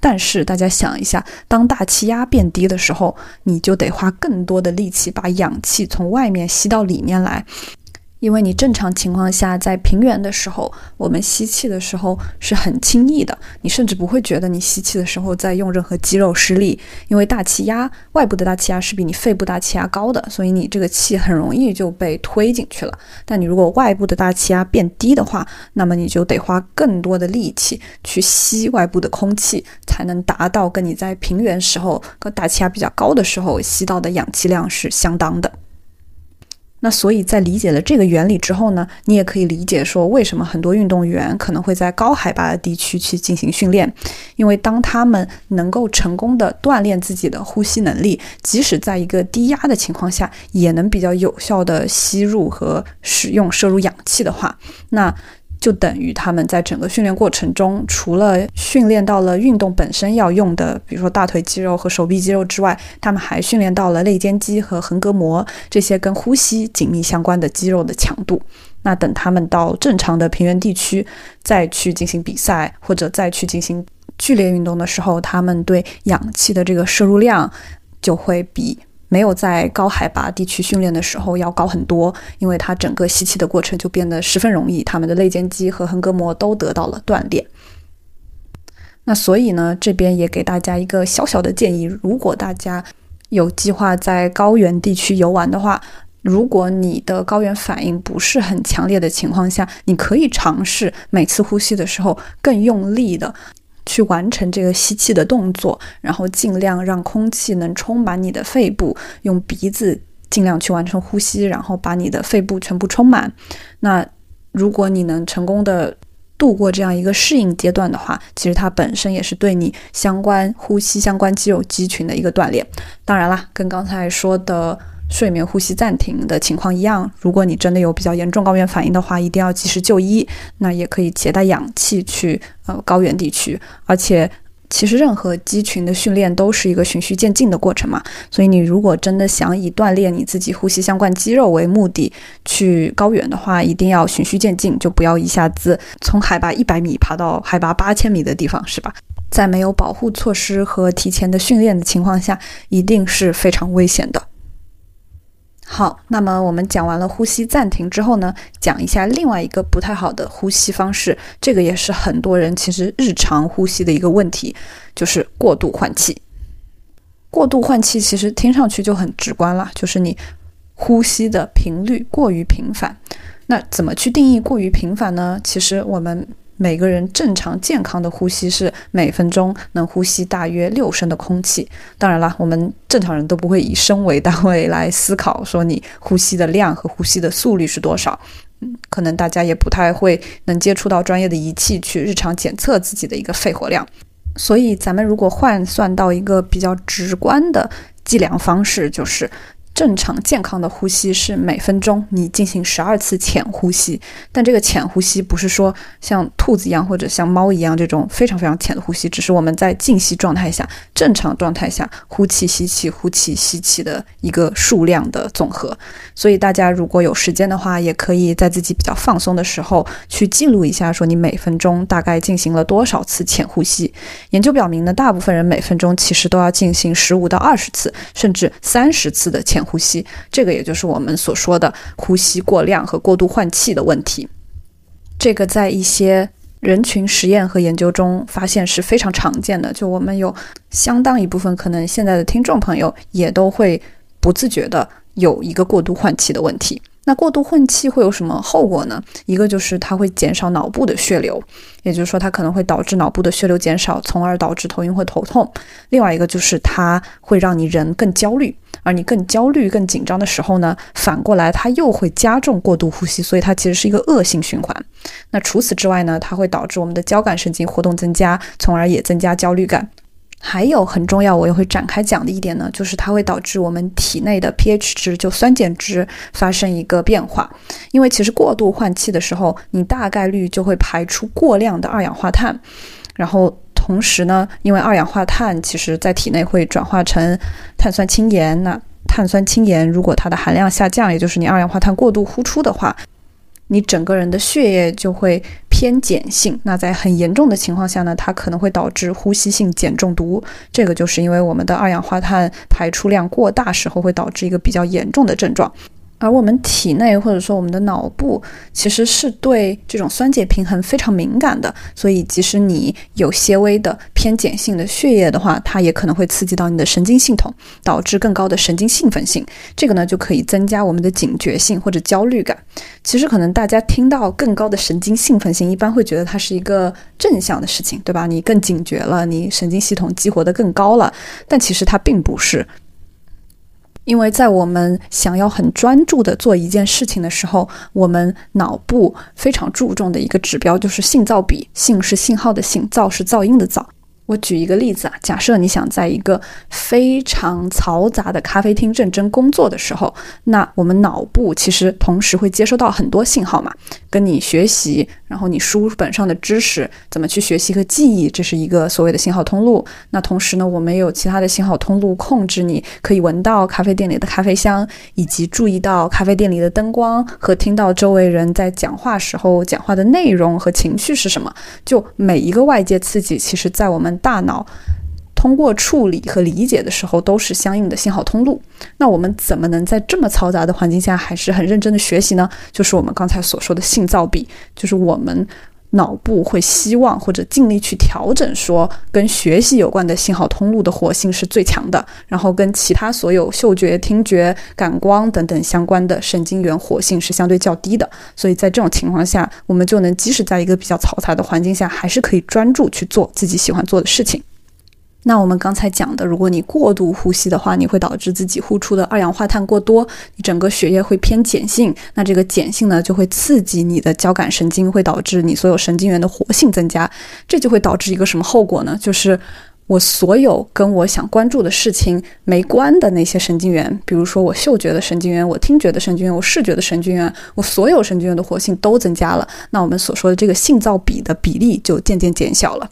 但是大家想一下，当大气压变低的时候，你就得花更多的力气把氧气从外面吸到里面来。因为你正常情况下在平原的时候，我们吸气的时候是很轻易的，你甚至不会觉得你吸气的时候在用任何肌肉施力，因为大气压外部的大气压是比你肺部大气压高的，所以你这个气很容易就被推进去了。但你如果外部的大气压变低的话，那么你就得花更多的力气去吸外部的空气，才能达到跟你在平原时候跟大气压比较高的时候吸到的氧气量是相当的。那所以在理解了这个原理之后呢，你也可以理解说，为什么很多运动员可能会在高海拔的地区去进行训练，因为当他们能够成功的锻炼自己的呼吸能力，即使在一个低压的情况下，也能比较有效的吸入和使用摄入氧气的话，那。就等于他们在整个训练过程中，除了训练到了运动本身要用的，比如说大腿肌肉和手臂肌肉之外，他们还训练到了肋间肌和横膈膜这些跟呼吸紧密相关的肌肉的强度。那等他们到正常的平原地区再去进行比赛或者再去进行剧烈运动的时候，他们对氧气的这个摄入量就会比。没有在高海拔地区训练的时候要高很多，因为它整个吸气的过程就变得十分容易，他们的肋间肌和横膈膜都得到了锻炼。那所以呢，这边也给大家一个小小的建议：如果大家有计划在高原地区游玩的话，如果你的高原反应不是很强烈的情况下，你可以尝试每次呼吸的时候更用力的。去完成这个吸气的动作，然后尽量让空气能充满你的肺部，用鼻子尽量去完成呼吸，然后把你的肺部全部充满。那如果你能成功的度过这样一个适应阶段的话，其实它本身也是对你相关呼吸相关肌肉肌群的一个锻炼。当然啦，跟刚才说的睡眠呼吸暂停的情况一样，如果你真的有比较严重高原反应的话，一定要及时就医。那也可以携带氧气去呃高原地区，而且。其实任何肌群的训练都是一个循序渐进的过程嘛，所以你如果真的想以锻炼你自己呼吸相关肌肉为目的去高原的话，一定要循序渐进，就不要一下子从海拔一百米爬到海拔八千米的地方，是吧？在没有保护措施和提前的训练的情况下，一定是非常危险的。好，那么我们讲完了呼吸暂停之后呢，讲一下另外一个不太好的呼吸方式，这个也是很多人其实日常呼吸的一个问题，就是过度换气。过度换气其实听上去就很直观了，就是你呼吸的频率过于频繁。那怎么去定义过于频繁呢？其实我们。每个人正常健康的呼吸是每分钟能呼吸大约六升的空气。当然了，我们正常人都不会以升为单位来思考，说你呼吸的量和呼吸的速率是多少。嗯，可能大家也不太会能接触到专业的仪器去日常检测自己的一个肺活量。所以，咱们如果换算到一个比较直观的计量方式，就是。正常健康的呼吸是每分钟你进行十二次浅呼吸，但这个浅呼吸不是说像兔子一样或者像猫一样这种非常非常浅的呼吸，只是我们在静息状态下、正常状态下呼气、吸气、呼气、吸气的一个数量的总和。所以大家如果有时间的话，也可以在自己比较放松的时候去记录一下，说你每分钟大概进行了多少次浅呼吸。研究表明呢，大部分人每分钟其实都要进行十五到二十次，甚至三十次的浅。呼吸，这个也就是我们所说的呼吸过量和过度换气的问题。这个在一些人群实验和研究中发现是非常常见的。就我们有相当一部分可能现在的听众朋友也都会不自觉的有一个过度换气的问题。那过度换气会有什么后果呢？一个就是它会减少脑部的血流，也就是说它可能会导致脑部的血流减少，从而导致头晕或头痛。另外一个就是它会让你人更焦虑。而你更焦虑、更紧张的时候呢，反过来它又会加重过度呼吸，所以它其实是一个恶性循环。那除此之外呢，它会导致我们的交感神经活动增加，从而也增加焦虑感。还有很重要，我也会展开讲的一点呢，就是它会导致我们体内的 pH 值，就酸碱值发生一个变化。因为其实过度换气的时候，你大概率就会排出过量的二氧化碳，然后。同时呢，因为二氧化碳其实在体内会转化成碳酸氢盐，那碳酸氢盐如果它的含量下降，也就是你二氧化碳过度呼出的话，你整个人的血液就会偏碱性。那在很严重的情况下呢，它可能会导致呼吸性碱中毒。这个就是因为我们的二氧化碳排出量过大时候，会导致一个比较严重的症状。而我们体内或者说我们的脑部，其实是对这种酸碱平衡非常敏感的，所以即使你有些微的偏碱性的血液的话，它也可能会刺激到你的神经系统，导致更高的神经兴奋性。这个呢，就可以增加我们的警觉性或者焦虑感。其实可能大家听到更高的神经兴奋性，一般会觉得它是一个正向的事情，对吧？你更警觉了，你神经系统激活的更高了，但其实它并不是。因为在我们想要很专注的做一件事情的时候，我们脑部非常注重的一个指标就是信噪比。信是信号的信，噪是噪音的噪。我举一个例子啊，假设你想在一个非常嘈杂的咖啡厅认真工作的时候，那我们脑部其实同时会接收到很多信号嘛，跟你学习，然后你书本上的知识怎么去学习和记忆，这是一个所谓的信号通路。那同时呢，我们有其他的信号通路控制，你可以闻到咖啡店里的咖啡香，以及注意到咖啡店里的灯光和听到周围人在讲话时候讲话的内容和情绪是什么。就每一个外界刺激，其实在我们大脑通过处理和理解的时候，都是相应的信号通路。那我们怎么能在这么嘈杂的环境下还是很认真的学习呢？就是我们刚才所说的信噪比，就是我们脑部会希望或者尽力去调整，说跟学习有关的信号通路的活性是最强的，然后跟其他所有嗅觉、听觉、感光等等相关的神经元活性是相对较低的。所以在这种情况下，我们就能即使在一个比较嘈杂的环境下，还是可以专注去做自己喜欢做的事情。那我们刚才讲的，如果你过度呼吸的话，你会导致自己呼出的二氧化碳过多，你整个血液会偏碱性。那这个碱性呢，就会刺激你的交感神经，会导致你所有神经元的活性增加。这就会导致一个什么后果呢？就是我所有跟我想关注的事情没关的那些神经元，比如说我嗅觉的神经元、我听觉的神经元、我视觉的神经元，我所有神经元的活性都增加了，那我们所说的这个性噪比的比例就渐渐减小了。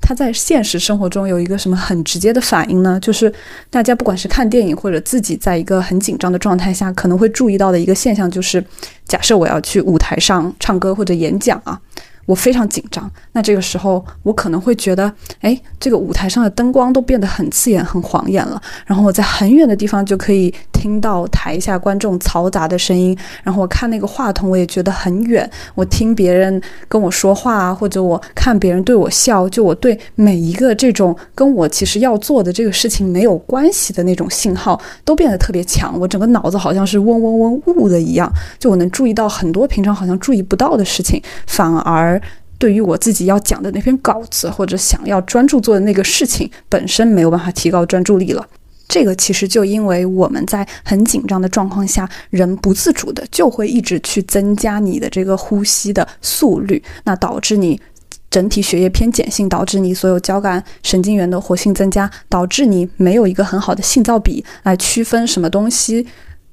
它在现实生活中有一个什么很直接的反应呢？就是大家不管是看电影或者自己在一个很紧张的状态下，可能会注意到的一个现象，就是假设我要去舞台上唱歌或者演讲啊。我非常紧张，那这个时候我可能会觉得，哎，这个舞台上的灯光都变得很刺眼、很晃眼了。然后我在很远的地方就可以听到台下观众嘈杂的声音。然后我看那个话筒，我也觉得很远。我听别人跟我说话，或者我看别人对我笑，就我对每一个这种跟我其实要做的这个事情没有关系的那种信号，都变得特别强。我整个脑子好像是嗡嗡嗡雾的一样，就我能注意到很多平常好像注意不到的事情，反而。对于我自己要讲的那篇稿子，或者想要专注做的那个事情本身，没有办法提高专注力了。这个其实就因为我们在很紧张的状况下，人不自主的就会一直去增加你的这个呼吸的速率，那导致你整体血液偏碱性，导致你所有交感神经元的活性增加，导致你没有一个很好的性噪比来区分什么东西。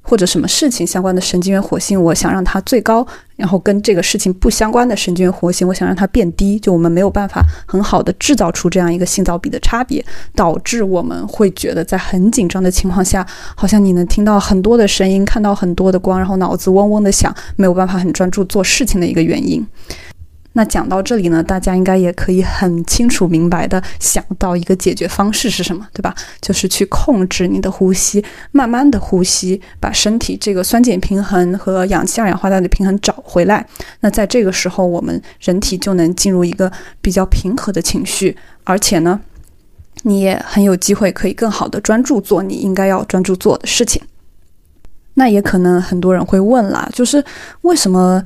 或者什么事情相关的神经元活性，我想让它最高，然后跟这个事情不相关的神经元活性，我想让它变低。就我们没有办法很好的制造出这样一个性噪比的差别，导致我们会觉得在很紧张的情况下，好像你能听到很多的声音，看到很多的光，然后脑子嗡嗡的响，没有办法很专注做事情的一个原因。那讲到这里呢，大家应该也可以很清楚明白的想到一个解决方式是什么，对吧？就是去控制你的呼吸，慢慢的呼吸，把身体这个酸碱平衡和氧气二氧化碳的平衡找回来。那在这个时候，我们人体就能进入一个比较平和的情绪，而且呢，你也很有机会可以更好的专注做你应该要专注做的事情。那也可能很多人会问啦，就是为什么？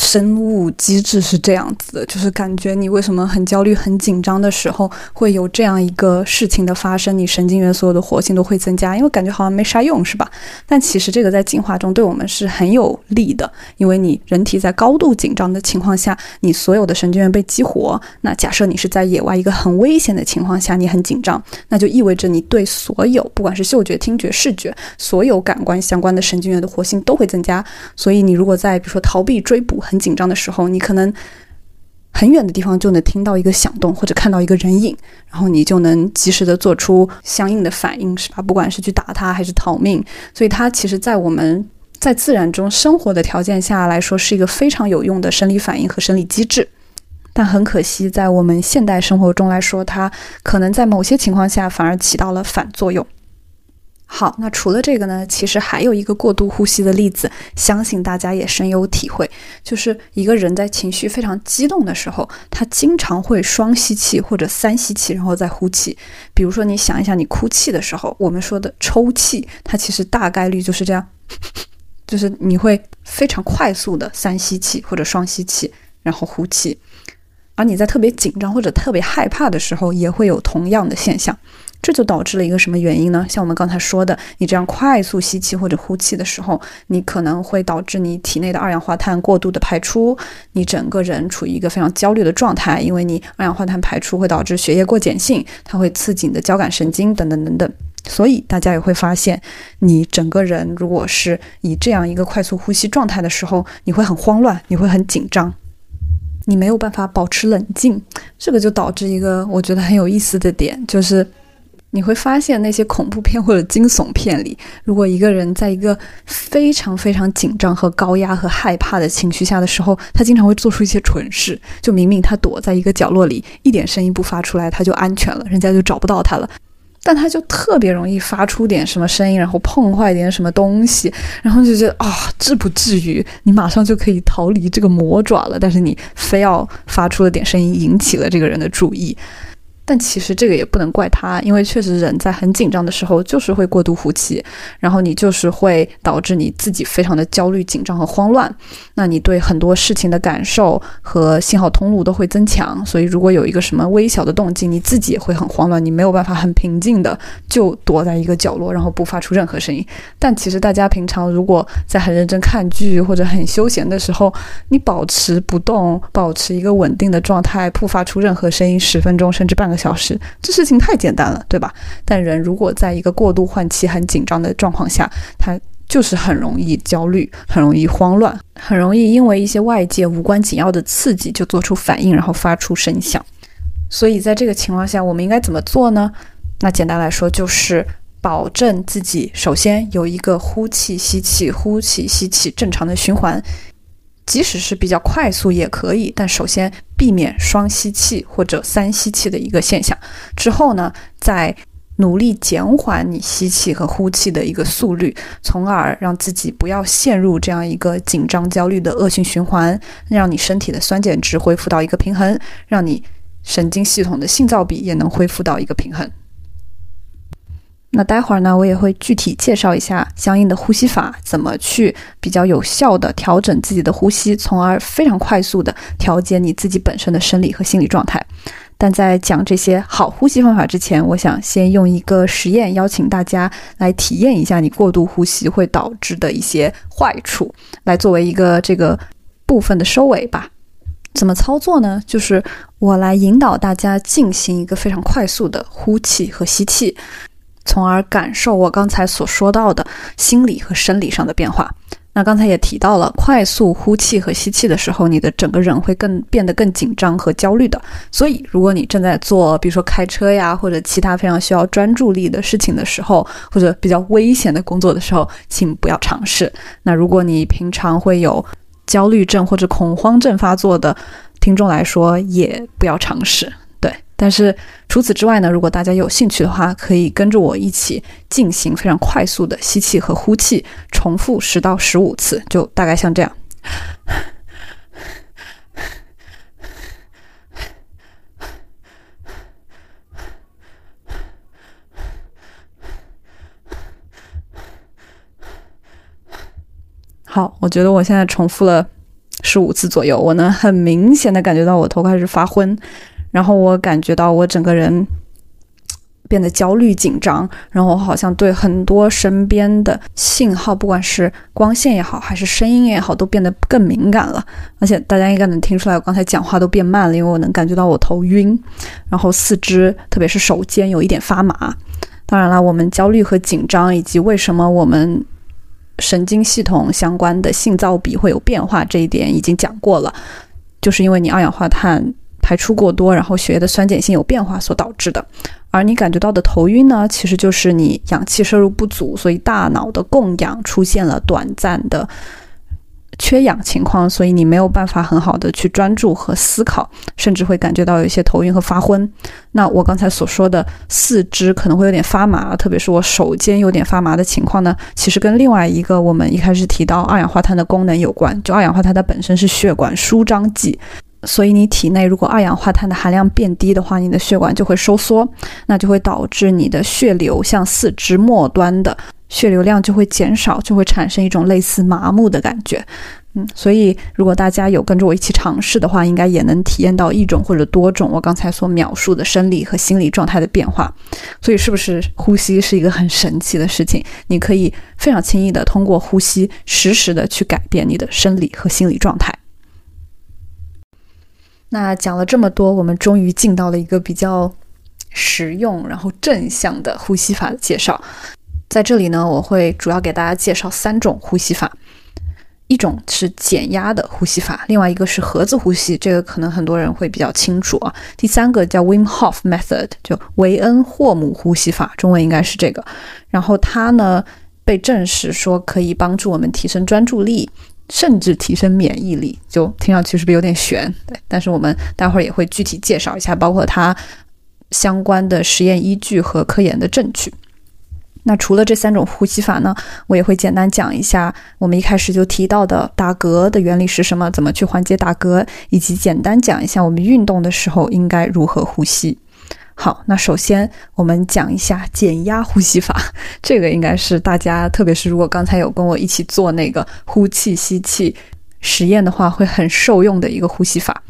生物机制是这样子的，就是感觉你为什么很焦虑、很紧张的时候会有这样一个事情的发生，你神经元所有的活性都会增加，因为感觉好像没啥用，是吧？但其实这个在进化中对我们是很有利的，因为你人体在高度紧张的情况下，你所有的神经元被激活。那假设你是在野外一个很危险的情况下，你很紧张，那就意味着你对所有不管是嗅觉、听觉、视觉，所有感官相关的神经元的活性都会增加。所以你如果在比如说逃避追捕。很紧张的时候，你可能很远的地方就能听到一个响动，或者看到一个人影，然后你就能及时的做出相应的反应，是吧？不管是去打他还是逃命，所以它其实，在我们在自然中生活的条件下来说，是一个非常有用的生理反应和生理机制。但很可惜，在我们现代生活中来说，它可能在某些情况下反而起到了反作用。好，那除了这个呢，其实还有一个过度呼吸的例子，相信大家也深有体会，就是一个人在情绪非常激动的时候，他经常会双吸气或者三吸气，然后再呼气。比如说，你想一下，你哭泣的时候，我们说的抽气，它其实大概率就是这样，就是你会非常快速的三吸气或者双吸气，然后呼气。而你在特别紧张或者特别害怕的时候，也会有同样的现象。这就导致了一个什么原因呢？像我们刚才说的，你这样快速吸气或者呼气的时候，你可能会导致你体内的二氧化碳过度的排出，你整个人处于一个非常焦虑的状态，因为你二氧化碳排出会导致血液过碱性，它会刺激你的交感神经等等等等。所以大家也会发现，你整个人如果是以这样一个快速呼吸状态的时候，你会很慌乱，你会很紧张，你没有办法保持冷静。这个就导致一个我觉得很有意思的点，就是。你会发现，那些恐怖片或者惊悚片里，如果一个人在一个非常非常紧张和高压和害怕的情绪下的时候，他经常会做出一些蠢事。就明明他躲在一个角落里，一点声音不发出来，他就安全了，人家就找不到他了。但他就特别容易发出点什么声音，然后碰坏点什么东西，然后就觉得啊，至不至于，你马上就可以逃离这个魔爪了。但是你非要发出了点声音，引起了这个人的注意。但其实这个也不能怪他，因为确实人在很紧张的时候就是会过度呼气，然后你就是会导致你自己非常的焦虑、紧张和慌乱。那你对很多事情的感受和信号通路都会增强，所以如果有一个什么微小的动静，你自己也会很慌乱，你没有办法很平静的就躲在一个角落，然后不发出任何声音。但其实大家平常如果在很认真看剧或者很休闲的时候，你保持不动，保持一个稳定的状态，不发出任何声音，十分钟甚至半个。小时，这事情太简单了，对吧？但人如果在一个过度换气、很紧张的状况下，他就是很容易焦虑，很容易慌乱，很容易因为一些外界无关紧要的刺激就做出反应，然后发出声响。所以在这个情况下，我们应该怎么做呢？那简单来说，就是保证自己首先有一个呼气、吸气、呼气、吸气正常的循环，即使是比较快速也可以。但首先避免双吸气或者三吸气的一个现象。之后呢，再努力减缓你吸气和呼气的一个速率，从而让自己不要陷入这样一个紧张焦虑的恶性循环，让你身体的酸碱值恢复到一个平衡，让你。神经系统的性噪比也能恢复到一个平衡。那待会儿呢，我也会具体介绍一下相应的呼吸法，怎么去比较有效的调整自己的呼吸，从而非常快速的调节你自己本身的生理和心理状态。但在讲这些好呼吸方法之前，我想先用一个实验邀请大家来体验一下你过度呼吸会导致的一些坏处，来作为一个这个部分的收尾吧。怎么操作呢？就是我来引导大家进行一个非常快速的呼气和吸气，从而感受我刚才所说到的心理和生理上的变化。那刚才也提到了，快速呼气和吸气的时候，你的整个人会更变得更紧张和焦虑的。所以，如果你正在做，比如说开车呀，或者其他非常需要专注力的事情的时候，或者比较危险的工作的时候，请不要尝试。那如果你平常会有，焦虑症或者恐慌症发作的听众来说，也不要尝试。但是除此之外呢，如果大家有兴趣的话，可以跟着我一起进行非常快速的吸气和呼气，重复十到十五次，就大概像这样。好，我觉得我现在重复了十五次左右，我能很明显的感觉到我头开始发昏，然后我感觉到我整个人变得焦虑紧张，然后我好像对很多身边的信号，不管是光线也好，还是声音也好，都变得更敏感了。而且大家应该能听出来，我刚才讲话都变慢了，因为我能感觉到我头晕，然后四肢，特别是手肩有一点发麻。当然了，我们焦虑和紧张，以及为什么我们。神经系统相关的性噪比会有变化，这一点已经讲过了，就是因为你二氧化碳排出过多，然后血液的酸碱性有变化所导致的。而你感觉到的头晕呢，其实就是你氧气摄入不足，所以大脑的供氧出现了短暂的。缺氧情况，所以你没有办法很好的去专注和思考，甚至会感觉到有一些头晕和发昏。那我刚才所说的四肢可能会有点发麻，特别是我手肩有点发麻的情况呢，其实跟另外一个我们一开始提到二氧化碳的功能有关。就二氧化碳它本身是血管舒张剂，所以你体内如果二氧化碳的含量变低的话，你的血管就会收缩，那就会导致你的血流向四肢末端的。血流量就会减少，就会产生一种类似麻木的感觉，嗯，所以如果大家有跟着我一起尝试的话，应该也能体验到一种或者多种我刚才所描述的生理和心理状态的变化。所以，是不是呼吸是一个很神奇的事情？你可以非常轻易的通过呼吸，实时的去改变你的生理和心理状态。那讲了这么多，我们终于进到了一个比较实用然后正向的呼吸法的介绍。在这里呢，我会主要给大家介绍三种呼吸法，一种是减压的呼吸法，另外一个是盒子呼吸，这个可能很多人会比较清楚啊。第三个叫 Wim Hof Method，就维恩霍姆呼吸法，中文应该是这个。然后它呢被证实说可以帮助我们提升专注力，甚至提升免疫力，就听上去是不是有点悬？对，但是我们待会儿也会具体介绍一下，包括它相关的实验依据和科研的证据。那除了这三种呼吸法呢，我也会简单讲一下我们一开始就提到的打嗝的原理是什么，怎么去缓解打嗝，以及简单讲一下我们运动的时候应该如何呼吸。好，那首先我们讲一下减压呼吸法，这个应该是大家，特别是如果刚才有跟我一起做那个呼气吸气实验的话，会很受用的一个呼吸法。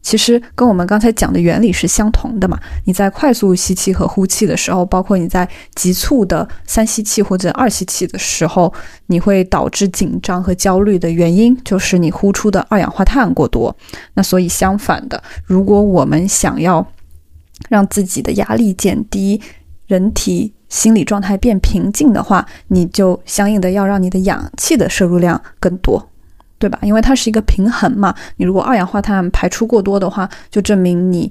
其实跟我们刚才讲的原理是相同的嘛。你在快速吸气和呼气的时候，包括你在急促的三吸气或者二吸气的时候，你会导致紧张和焦虑的原因就是你呼出的二氧化碳过多。那所以相反的，如果我们想要让自己的压力减低，人体心理状态变平静的话，你就相应的要让你的氧气的摄入量更多，对吧？因为它是一个平衡嘛。你如果二氧化碳排出过多的话，就证明你。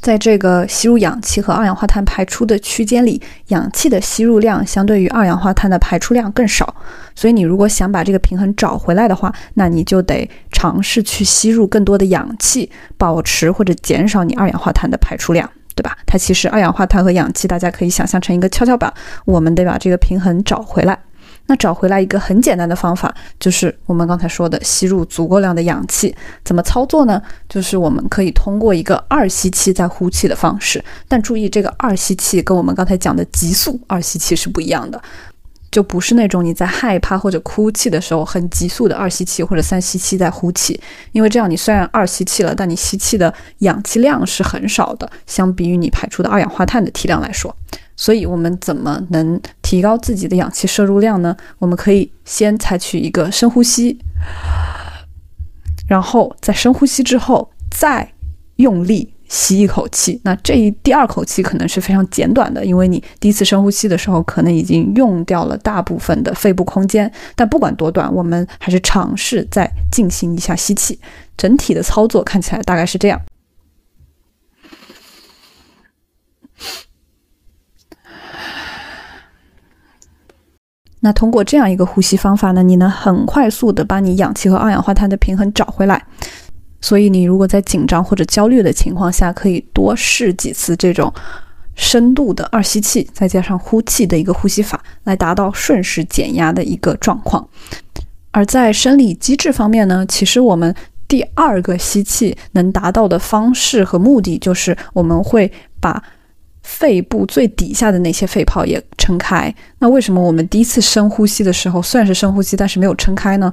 在这个吸入氧气和二氧化碳排出的区间里，氧气的吸入量相对于二氧化碳的排出量更少。所以，你如果想把这个平衡找回来的话，那你就得尝试去吸入更多的氧气，保持或者减少你二氧化碳的排出量，对吧？它其实二氧化碳和氧气，大家可以想象成一个跷跷板，我们得把这个平衡找回来。那找回来一个很简单的方法，就是我们刚才说的吸入足够量的氧气。怎么操作呢？就是我们可以通过一个二吸气再呼气的方式。但注意，这个二吸气跟我们刚才讲的急速二吸气是不一样的，就不是那种你在害怕或者哭泣的时候很急速的二吸气或者三吸气再呼气。因为这样你虽然二吸气了，但你吸气的氧气量是很少的，相比于你排出的二氧化碳的体量来说。所以，我们怎么能提高自己的氧气摄入量呢？我们可以先采取一个深呼吸，然后在深呼吸之后再用力吸一口气。那这一第二口气可能是非常简短的，因为你第一次深呼吸的时候可能已经用掉了大部分的肺部空间。但不管多短，我们还是尝试再进行一下吸气。整体的操作看起来大概是这样。那通过这样一个呼吸方法呢，你能很快速的把你氧气和二氧化碳的平衡找回来。所以你如果在紧张或者焦虑的情况下，可以多试几次这种深度的二吸气，再加上呼气的一个呼吸法，来达到瞬时减压的一个状况。而在生理机制方面呢，其实我们第二个吸气能达到的方式和目的，就是我们会把。肺部最底下的那些肺泡也撑开。那为什么我们第一次深呼吸的时候，算是深呼吸，但是没有撑开呢？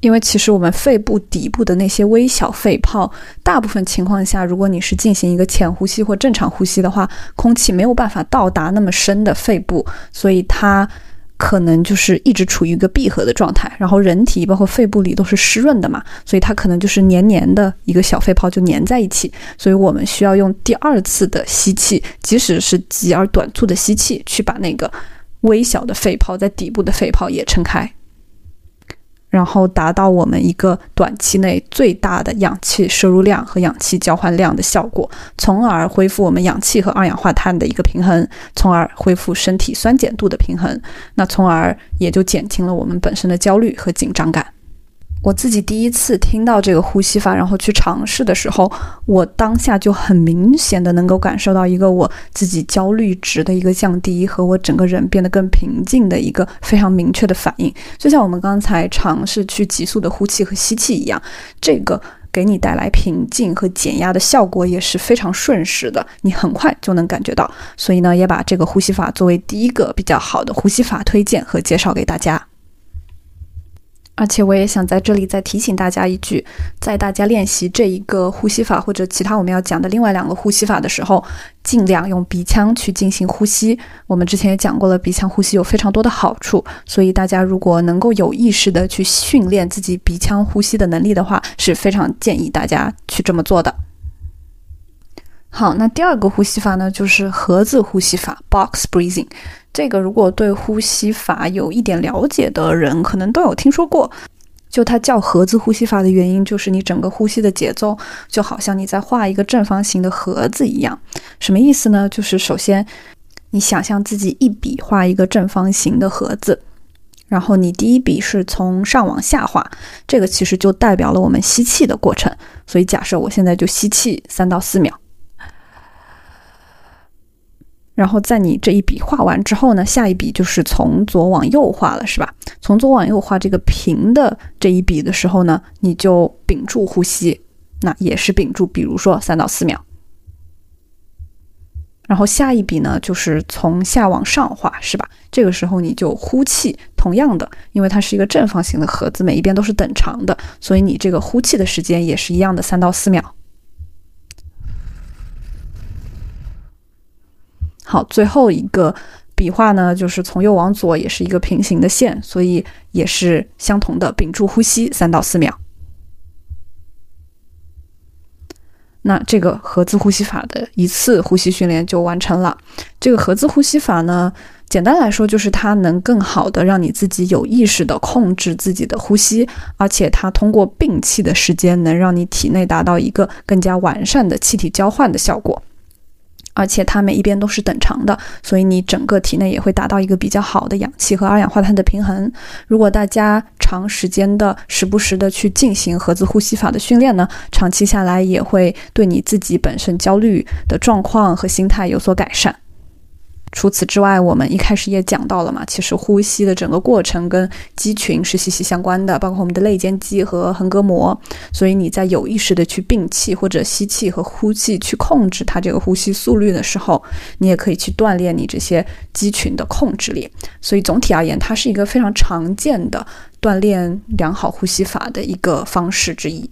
因为其实我们肺部底部的那些微小肺泡，大部分情况下，如果你是进行一个浅呼吸或正常呼吸的话，空气没有办法到达那么深的肺部，所以它。可能就是一直处于一个闭合的状态，然后人体包括肺部里都是湿润的嘛，所以它可能就是黏黏的一个小肺泡就粘在一起，所以我们需要用第二次的吸气，即使是急而短促的吸气，去把那个微小的肺泡在底部的肺泡也撑开。然后达到我们一个短期内最大的氧气摄入量和氧气交换量的效果，从而恢复我们氧气和二氧化碳的一个平衡，从而恢复身体酸碱度的平衡，那从而也就减轻了我们本身的焦虑和紧张感。我自己第一次听到这个呼吸法，然后去尝试的时候，我当下就很明显的能够感受到一个我自己焦虑值的一个降低，和我整个人变得更平静的一个非常明确的反应。就像我们刚才尝试去急速的呼气和吸气一样，这个给你带来平静和减压的效果也是非常瞬时的，你很快就能感觉到。所以呢，也把这个呼吸法作为第一个比较好的呼吸法推荐和介绍给大家。而且我也想在这里再提醒大家一句，在大家练习这一个呼吸法或者其他我们要讲的另外两个呼吸法的时候，尽量用鼻腔去进行呼吸。我们之前也讲过了，鼻腔呼吸有非常多的好处，所以大家如果能够有意识的去训练自己鼻腔呼吸的能力的话，是非常建议大家去这么做的。好，那第二个呼吸法呢，就是盒子呼吸法 （box breathing）。这个如果对呼吸法有一点了解的人，可能都有听说过。就它叫盒子呼吸法的原因，就是你整个呼吸的节奏就好像你在画一个正方形的盒子一样。什么意思呢？就是首先你想象自己一笔画一个正方形的盒子，然后你第一笔是从上往下画，这个其实就代表了我们吸气的过程。所以假设我现在就吸气三到四秒。然后在你这一笔画完之后呢，下一笔就是从左往右画了，是吧？从左往右画这个平的这一笔的时候呢，你就屏住呼吸，那也是屏住，比如说三到四秒。然后下一笔呢，就是从下往上画，是吧？这个时候你就呼气，同样的，因为它是一个正方形的盒子，每一边都是等长的，所以你这个呼气的时间也是一样的，三到四秒。好，最后一个笔画呢，就是从右往左，也是一个平行的线，所以也是相同的，屏住呼吸三到四秒。那这个合资呼吸法的一次呼吸训练就完成了。这个合资呼吸法呢，简单来说就是它能更好的让你自己有意识的控制自己的呼吸，而且它通过摒气的时间能让你体内达到一个更加完善的气体交换的效果。而且它每一边都是等长的，所以你整个体内也会达到一个比较好的氧气和二氧化碳的平衡。如果大家长时间的、时不时的去进行盒子呼吸法的训练呢，长期下来也会对你自己本身焦虑的状况和心态有所改善。除此之外，我们一开始也讲到了嘛，其实呼吸的整个过程跟肌群是息息相关的，包括我们的肋间肌和横膈膜。所以你在有意识的去摒气或者吸气和呼气，去控制它这个呼吸速率的时候，你也可以去锻炼你这些肌群的控制力。所以总体而言，它是一个非常常见的锻炼良好呼吸法的一个方式之一。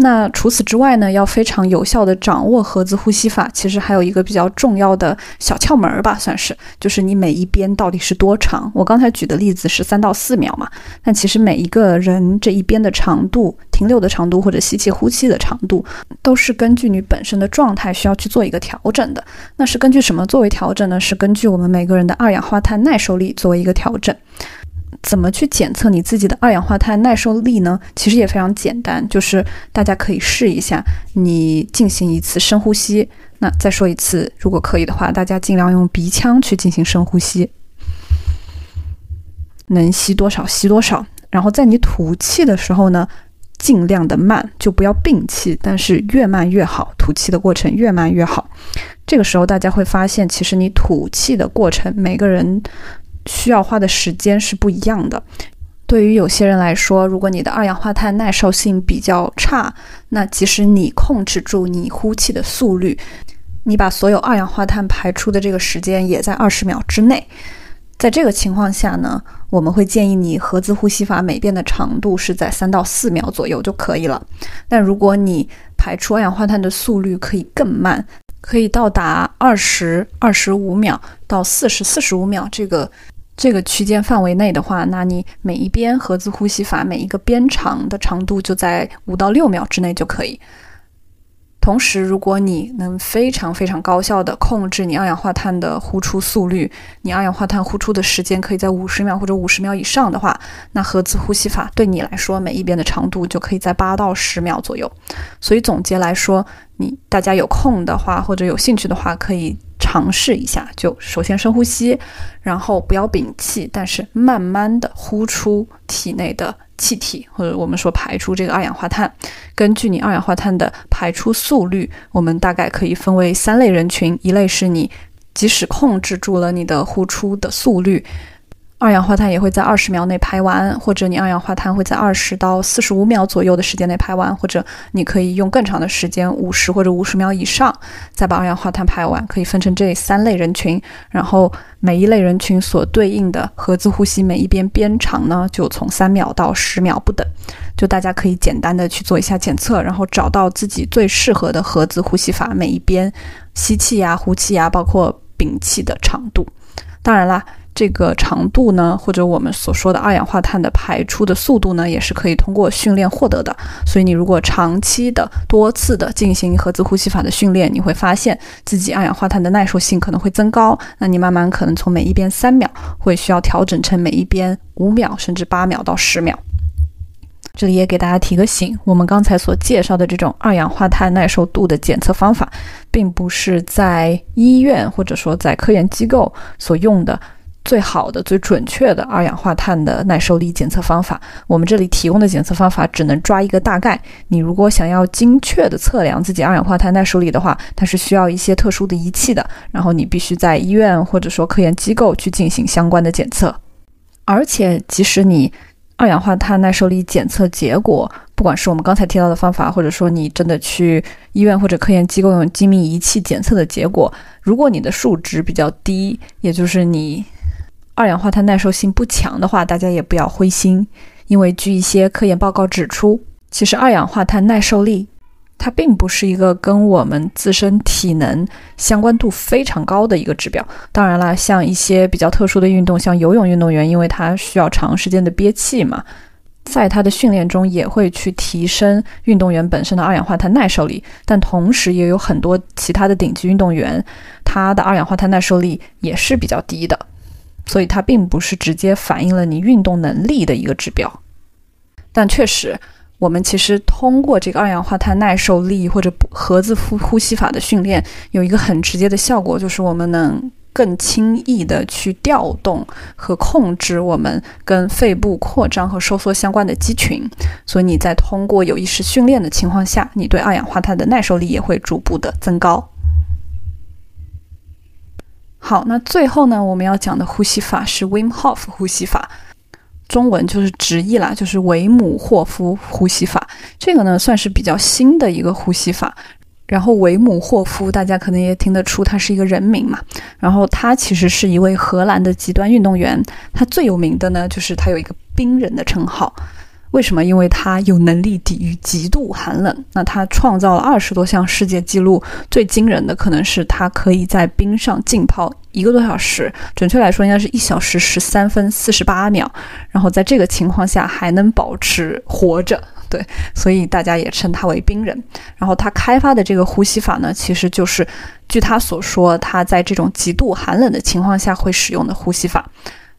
那除此之外呢，要非常有效的掌握盒子呼吸法，其实还有一个比较重要的小窍门儿吧，算是，就是你每一边到底是多长。我刚才举的例子是三到四秒嘛，但其实每一个人这一边的长度、停留的长度或者吸气、呼气的长度，都是根据你本身的状态需要去做一个调整的。那是根据什么作为调整呢？是根据我们每个人的二氧化碳耐受力作为一个调整。怎么去检测你自己的二氧化碳耐受力呢？其实也非常简单，就是大家可以试一下，你进行一次深呼吸。那再说一次，如果可以的话，大家尽量用鼻腔去进行深呼吸，能吸多少吸多少。然后在你吐气的时候呢，尽量的慢，就不要摒气，但是越慢越好，吐气的过程越慢越好。这个时候大家会发现，其实你吐气的过程，每个人。需要花的时间是不一样的。对于有些人来说，如果你的二氧化碳耐受性比较差，那即使你控制住你呼气的速率，你把所有二氧化碳排出的这个时间也在二十秒之内。在这个情况下呢，我们会建议你合资呼吸法每遍的长度是在三到四秒左右就可以了。但如果你排出二氧化碳的速率可以更慢，可以到达二十二十五秒到四十四十五秒这个。这个区间范围内的话，那你每一边盒子呼吸法每一个边长的长度就在五到六秒之内就可以。同时，如果你能非常非常高效的控制你二氧化碳的呼出速率，你二氧化碳呼出的时间可以在五十秒或者五十秒以上的话，那合资呼吸法对你来说每一边的长度就可以在八到十秒左右。所以总结来说，你大家有空的话或者有兴趣的话，可以。尝试一下，就首先深呼吸，然后不要屏气，但是慢慢的呼出体内的气体，或者我们说排出这个二氧化碳。根据你二氧化碳的排出速率，我们大概可以分为三类人群：一类是你即使控制住了你的呼出的速率。二氧化碳也会在二十秒内排完，或者你二氧化碳会在二十到四十五秒左右的时间内排完，或者你可以用更长的时间，五十或者五十秒以上再把二氧化碳排完。可以分成这三类人群，然后每一类人群所对应的盒子呼吸每一边边长呢，就从三秒到十秒不等。就大家可以简单的去做一下检测，然后找到自己最适合的盒子呼吸法，每一边吸气呀、呼气呀，包括屏气的长度。当然啦。这个长度呢，或者我们所说的二氧化碳的排出的速度呢，也是可以通过训练获得的。所以你如果长期的、多次的进行合资呼吸法的训练，你会发现自己二氧化碳的耐受性可能会增高。那你慢慢可能从每一边三秒，会需要调整成每一边五秒，甚至八秒到十秒。这里也给大家提个醒，我们刚才所介绍的这种二氧化碳耐受度的检测方法，并不是在医院或者说在科研机构所用的。最好的、最准确的二氧化碳的耐受力检测方法，我们这里提供的检测方法只能抓一个大概。你如果想要精确的测量自己二氧化碳耐受力的话，它是需要一些特殊的仪器的。然后你必须在医院或者说科研机构去进行相关的检测。而且，即使你二氧化碳耐受力检测结果，不管是我们刚才提到的方法，或者说你真的去医院或者科研机构用精密仪器检测的结果，如果你的数值比较低，也就是你。二氧化碳耐受性不强的话，大家也不要灰心，因为据一些科研报告指出，其实二氧化碳耐受力它并不是一个跟我们自身体能相关度非常高的一个指标。当然了，像一些比较特殊的运动，像游泳运动员，因为他需要长时间的憋气嘛。在他的训练中也会去提升运动员本身的二氧化碳耐受力，但同时也有很多其他的顶级运动员，他的二氧化碳耐受力也是比较低的，所以它并不是直接反映了你运动能力的一个指标。但确实，我们其实通过这个二氧化碳耐受力或者盒子呼呼吸法的训练，有一个很直接的效果，就是我们能。更轻易的去调动和控制我们跟肺部扩张和收缩相关的肌群，所以你在通过有意识训练的情况下，你对二氧化碳的耐受力也会逐步的增高。好，那最后呢，我们要讲的呼吸法是 Wim Hof 呼吸法，中文就是直译啦，就是维姆霍夫呼吸法。这个呢，算是比较新的一个呼吸法。然后维姆霍夫，大家可能也听得出他是一个人名嘛。然后他其实是一位荷兰的极端运动员，他最有名的呢就是他有一个冰人的称号。为什么？因为他有能力抵御极度寒冷。那他创造了二十多项世界纪录，最惊人的可能是他可以在冰上浸泡一个多小时，准确来说应该是一小时十三分四十八秒。然后在这个情况下还能保持活着。对，所以大家也称他为冰人。然后他开发的这个呼吸法呢，其实就是据他所说，他在这种极度寒冷的情况下会使用的呼吸法。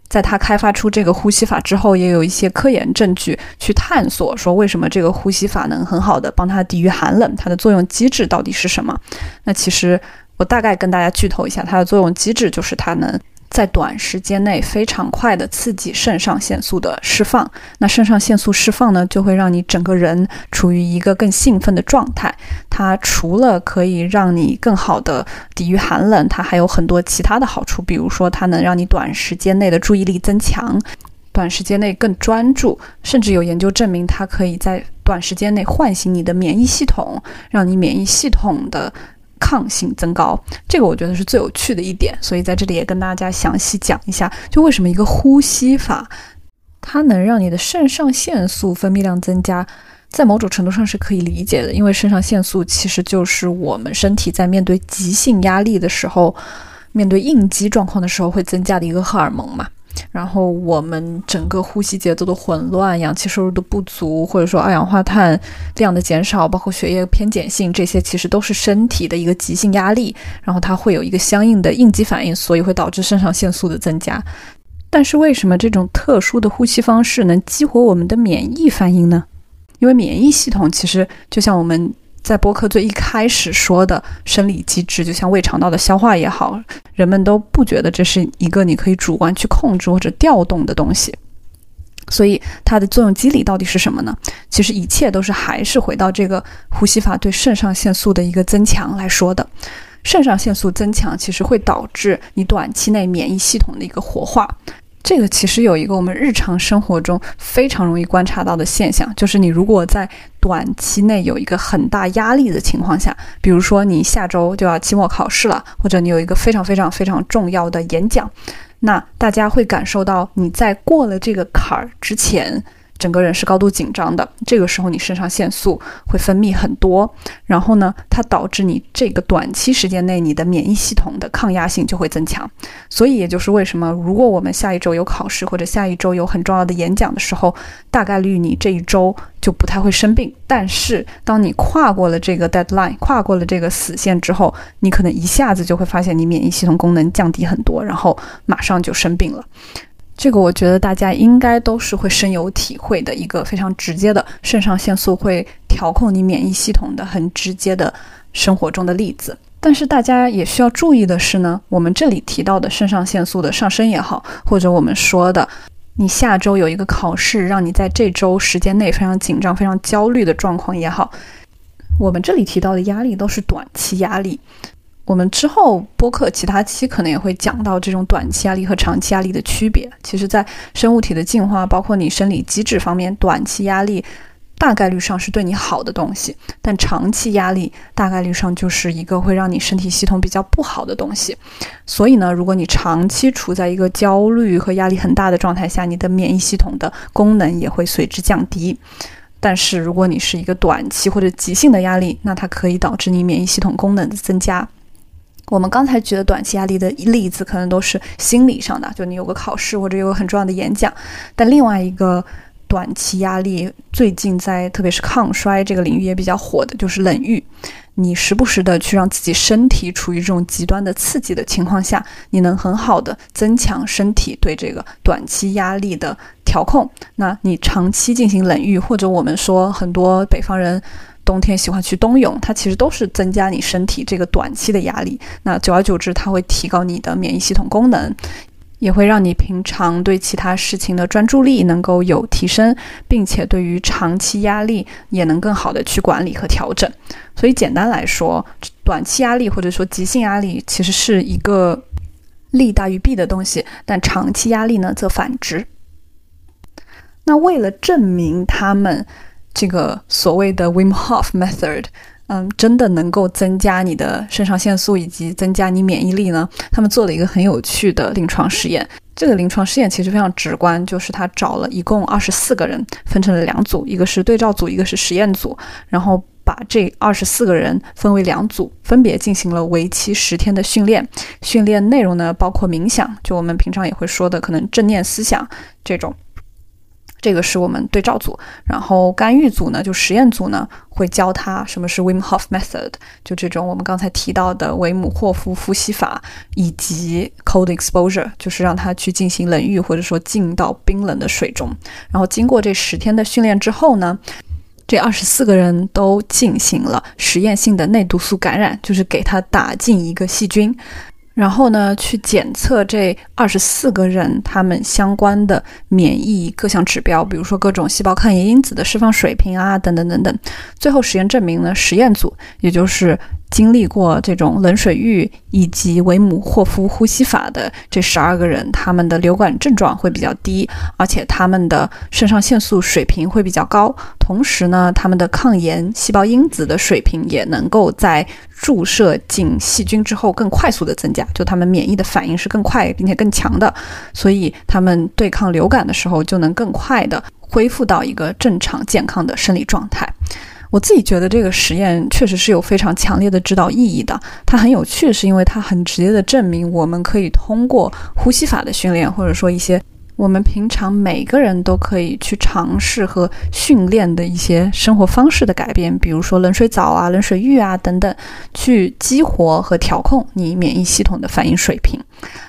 在他开发出这个呼吸法之后，也有一些科研证据去探索说，为什么这个呼吸法能很好的帮他抵御寒冷，它的作用机制到底是什么？那其实我大概跟大家剧透一下，它的作用机制就是它能。在短时间内非常快的刺激肾上腺素的释放，那肾上腺素释放呢，就会让你整个人处于一个更兴奋的状态。它除了可以让你更好的抵御寒冷，它还有很多其他的好处，比如说它能让你短时间内的注意力增强，短时间内更专注，甚至有研究证明它可以在短时间内唤醒你的免疫系统，让你免疫系统的。抗性增高，这个我觉得是最有趣的一点，所以在这里也跟大家详细讲一下，就为什么一个呼吸法，它能让你的肾上腺素分泌量增加，在某种程度上是可以理解的，因为肾上腺素其实就是我们身体在面对急性压力的时候，面对应激状况的时候会增加的一个荷尔蒙嘛。然后我们整个呼吸节奏的混乱、氧气摄入的不足，或者说二氧化碳量的减少，包括血液偏碱性，这些其实都是身体的一个急性压力，然后它会有一个相应的应激反应，所以会导致肾上腺素的增加。但是为什么这种特殊的呼吸方式能激活我们的免疫反应呢？因为免疫系统其实就像我们。在播客最一开始说的生理机制，就像胃肠道的消化也好，人们都不觉得这是一个你可以主观去控制或者调动的东西。所以它的作用机理到底是什么呢？其实一切都是还是回到这个呼吸法对肾上腺素的一个增强来说的。肾上腺素增强其实会导致你短期内免疫系统的一个活化。这个其实有一个我们日常生活中非常容易观察到的现象，就是你如果在短期内有一个很大压力的情况下，比如说你下周就要期末考试了，或者你有一个非常非常非常重要的演讲，那大家会感受到你在过了这个坎儿之前。整个人是高度紧张的，这个时候你肾上腺素会分泌很多，然后呢，它导致你这个短期时间内你的免疫系统的抗压性就会增强。所以也就是为什么，如果我们下一周有考试或者下一周有很重要的演讲的时候，大概率你这一周就不太会生病。但是当你跨过了这个 deadline，跨过了这个死线之后，你可能一下子就会发现你免疫系统功能降低很多，然后马上就生病了。这个我觉得大家应该都是会深有体会的一个非常直接的肾上腺素会调控你免疫系统的很直接的生活中的例子。但是大家也需要注意的是呢，我们这里提到的肾上腺素的上升也好，或者我们说的你下周有一个考试，让你在这周时间内非常紧张、非常焦虑的状况也好，我们这里提到的压力都是短期压力。我们之后播客其他期可能也会讲到这种短期压力和长期压力的区别。其实，在生物体的进化，包括你生理机制方面，短期压力大概率上是对你好的东西，但长期压力大概率上就是一个会让你身体系统比较不好的东西。所以呢，如果你长期处在一个焦虑和压力很大的状态下，你的免疫系统的功能也会随之降低。但是，如果你是一个短期或者急性的压力，那它可以导致你免疫系统功能的增加。我们刚才举的短期压力的例子，可能都是心理上的，就你有个考试或者有个很重要的演讲。但另外一个短期压力，最近在特别是抗衰这个领域也比较火的，就是冷浴。你时不时的去让自己身体处于这种极端的刺激的情况下，你能很好的增强身体对这个短期压力的调控。那你长期进行冷浴，或者我们说很多北方人冬天喜欢去冬泳，它其实都是增加你身体这个短期的压力。那久而久之，它会提高你的免疫系统功能。也会让你平常对其他事情的专注力能够有提升，并且对于长期压力也能更好的去管理和调整。所以简单来说，短期压力或者说急性压力其实是一个利大于弊的东西，但长期压力呢则反之。那为了证明他们这个所谓的 Wim Hof Method。嗯，真的能够增加你的肾上腺素以及增加你免疫力呢？他们做了一个很有趣的临床试验。这个临床试验其实非常直观，就是他找了一共二十四个人，分成了两组，一个是对照组，一个是实验组。然后把这二十四个人分为两组，分别进行了为期十天的训练。训练内容呢，包括冥想，就我们平常也会说的可能正念思想这种。这个是我们对照组，然后干预组呢，就实验组呢，会教他什么是 Wim Hof Method，就这种我们刚才提到的维姆霍夫呼吸法，以及 Cold Exposure，就是让他去进行冷浴或者说进到冰冷的水中。然后经过这十天的训练之后呢，这二十四个人都进行了实验性的内毒素感染，就是给他打进一个细菌。然后呢，去检测这二十四个人他们相关的免疫各项指标，比如说各种细胞抗炎因子的释放水平啊，等等等等。最后实验证明呢，实验组也就是。经历过这种冷水浴以及维姆霍夫呼吸法的这十二个人，他们的流感症状会比较低，而且他们的肾上腺素水平会比较高。同时呢，他们的抗炎细胞因子的水平也能够在注射进细菌之后更快速的增加，就他们免疫的反应是更快并且更强的，所以他们对抗流感的时候就能更快的恢复到一个正常健康的生理状态。我自己觉得这个实验确实是有非常强烈的指导意义的。它很有趣，是因为它很直接的证明，我们可以通过呼吸法的训练，或者说一些我们平常每个人都可以去尝试和训练的一些生活方式的改变，比如说冷水澡啊、冷水浴啊等等，去激活和调控你免疫系统的反应水平。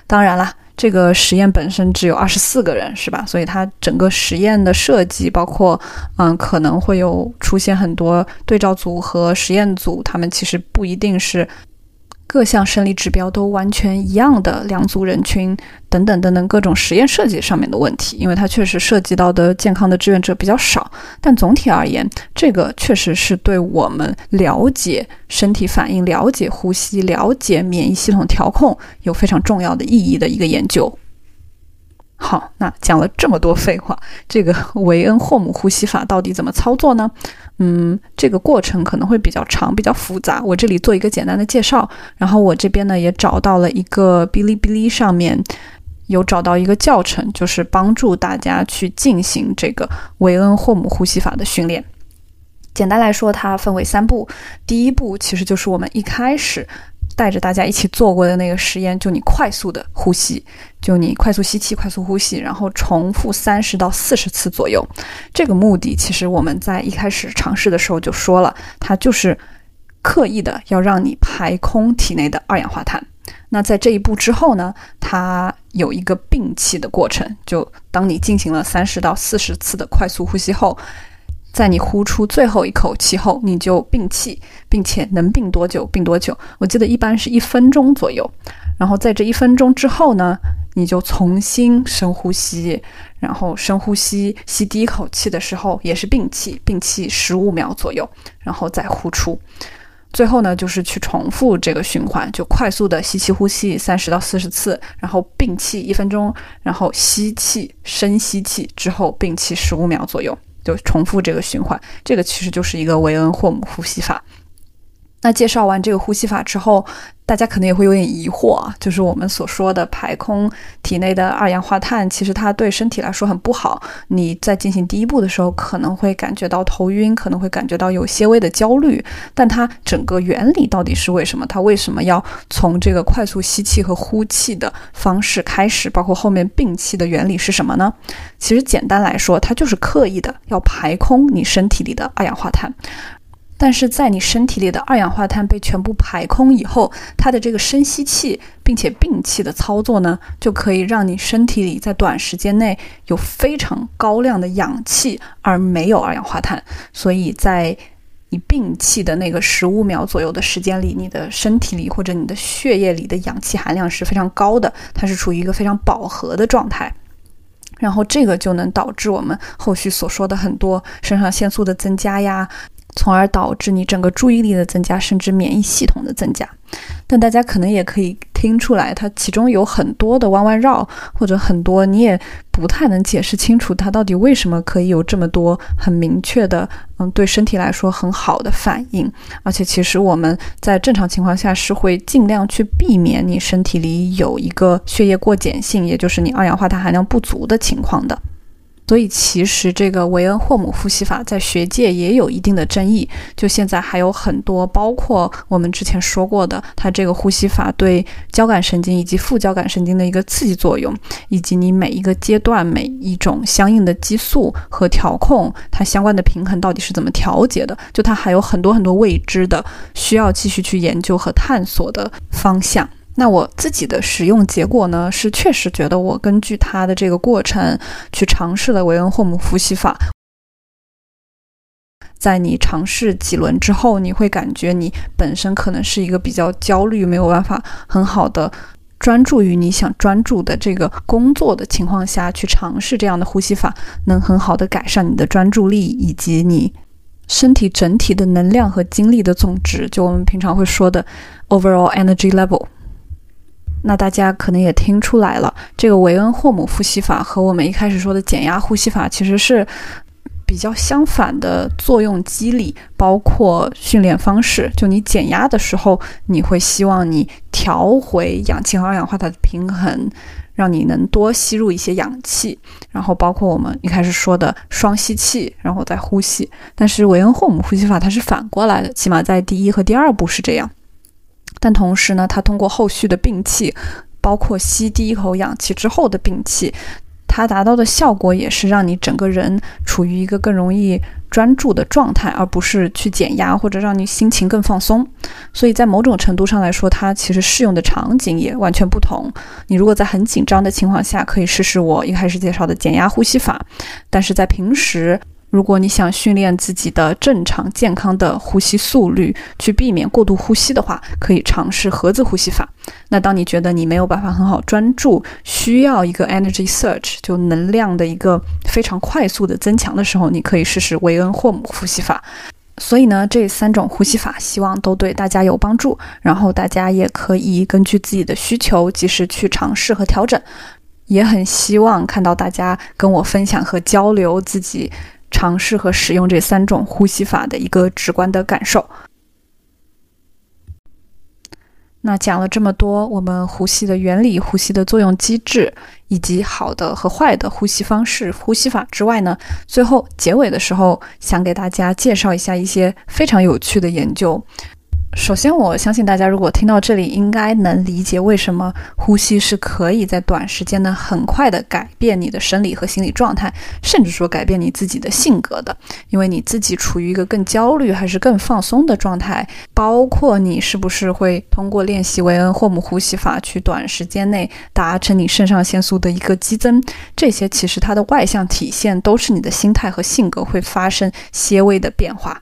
当然了。这个实验本身只有二十四个人，是吧？所以它整个实验的设计，包括嗯，可能会有出现很多对照组和实验组，他们其实不一定是。各项生理指标都完全一样的两组人群，等等等等各种实验设计上面的问题，因为它确实涉及到的健康的志愿者比较少。但总体而言，这个确实是对我们了解身体反应、了解呼吸、了解免疫系统调控有非常重要的意义的一个研究。好，那讲了这么多废话，这个维恩霍姆呼吸法到底怎么操作呢？嗯，这个过程可能会比较长，比较复杂。我这里做一个简单的介绍，然后我这边呢也找到了一个哔哩哔哩上面有找到一个教程，就是帮助大家去进行这个维恩霍姆呼吸法的训练。简单来说，它分为三步，第一步其实就是我们一开始。带着大家一起做过的那个实验，就你快速的呼吸，就你快速吸气、快速呼吸，然后重复三十到四十次左右。这个目的其实我们在一开始尝试的时候就说了，它就是刻意的要让你排空体内的二氧化碳。那在这一步之后呢，它有一个摒气的过程，就当你进行了三十到四十次的快速呼吸后。在你呼出最后一口气后，你就屏气，并且能闭多久闭多久。我记得一般是一分钟左右。然后在这一分钟之后呢，你就重新深呼吸，然后深呼吸，吸第一口气的时候也是屏气，屏气十五秒左右，然后再呼出。最后呢，就是去重复这个循环，就快速的吸气呼吸三十到四十次，然后屏气一分钟，然后吸气深吸气之后屏气十五秒左右。就重复这个循环，这个其实就是一个维恩霍姆呼吸法。那介绍完这个呼吸法之后，大家可能也会有点疑惑啊，就是我们所说的排空体内的二氧化碳，其实它对身体来说很不好。你在进行第一步的时候，可能会感觉到头晕，可能会感觉到有些微的焦虑。但它整个原理到底是为什么？它为什么要从这个快速吸气和呼气的方式开始？包括后面摒气的原理是什么呢？其实简单来说，它就是刻意的要排空你身体里的二氧化碳。但是在你身体里的二氧化碳被全部排空以后，它的这个深吸气并且摒气的操作呢，就可以让你身体里在短时间内有非常高量的氧气，而没有二氧化碳。所以在你摒气的那个十五秒左右的时间里，你的身体里或者你的血液里的氧气含量是非常高的，它是处于一个非常饱和的状态。然后这个就能导致我们后续所说的很多肾上腺素的增加呀。从而导致你整个注意力的增加，甚至免疫系统的增加。但大家可能也可以听出来，它其中有很多的弯弯绕，或者很多你也不太能解释清楚它到底为什么可以有这么多很明确的，嗯，对身体来说很好的反应。而且其实我们在正常情况下是会尽量去避免你身体里有一个血液过碱性，也就是你二氧化碳含量不足的情况的。所以，其实这个维恩霍姆呼吸法在学界也有一定的争议。就现在还有很多，包括我们之前说过的，它这个呼吸法对交感神经以及副交感神经的一个刺激作用，以及你每一个阶段每一种相应的激素和调控，它相关的平衡到底是怎么调节的？就它还有很多很多未知的，需要继续去研究和探索的方向。那我自己的使用结果呢，是确实觉得我根据它的这个过程去尝试了维恩霍姆呼吸法，在你尝试几轮之后，你会感觉你本身可能是一个比较焦虑，没有办法很好的专注于你想专注的这个工作的情况下去尝试这样的呼吸法，能很好的改善你的专注力以及你身体整体的能量和精力的总值，就我们平常会说的 overall energy level。那大家可能也听出来了，这个维恩霍姆呼吸法和我们一开始说的减压呼吸法其实是比较相反的作用机理，包括训练方式。就你减压的时候，你会希望你调回氧气和二氧化碳的平衡，让你能多吸入一些氧气。然后包括我们一开始说的双吸气，然后再呼吸。但是维恩霍姆呼吸法它是反过来的，起码在第一和第二步是这样。但同时呢，它通过后续的摒气，包括吸第一口氧气之后的摒气，它达到的效果也是让你整个人处于一个更容易专注的状态，而不是去减压或者让你心情更放松。所以在某种程度上来说，它其实适用的场景也完全不同。你如果在很紧张的情况下，可以试试我一开始介绍的减压呼吸法；但是在平时，如果你想训练自己的正常健康的呼吸速率，去避免过度呼吸的话，可以尝试盒子呼吸法。那当你觉得你没有办法很好专注，需要一个 energy surge，就能量的一个非常快速的增强的时候，你可以试试维恩霍姆呼吸法。所以呢，这三种呼吸法希望都对大家有帮助，然后大家也可以根据自己的需求及时去尝试和调整。也很希望看到大家跟我分享和交流自己。尝试和使用这三种呼吸法的一个直观的感受。那讲了这么多，我们呼吸的原理、呼吸的作用机制，以及好的和坏的呼吸方式、呼吸法之外呢，最后结尾的时候，想给大家介绍一下一些非常有趣的研究。首先，我相信大家如果听到这里，应该能理解为什么呼吸是可以在短时间内很快的改变你的生理和心理状态，甚至说改变你自己的性格的。因为你自己处于一个更焦虑还是更放松的状态，包括你是不是会通过练习维恩霍姆呼吸法去短时间内达成你肾上腺素的一个激增，这些其实它的外向体现都是你的心态和性格会发生些微的变化。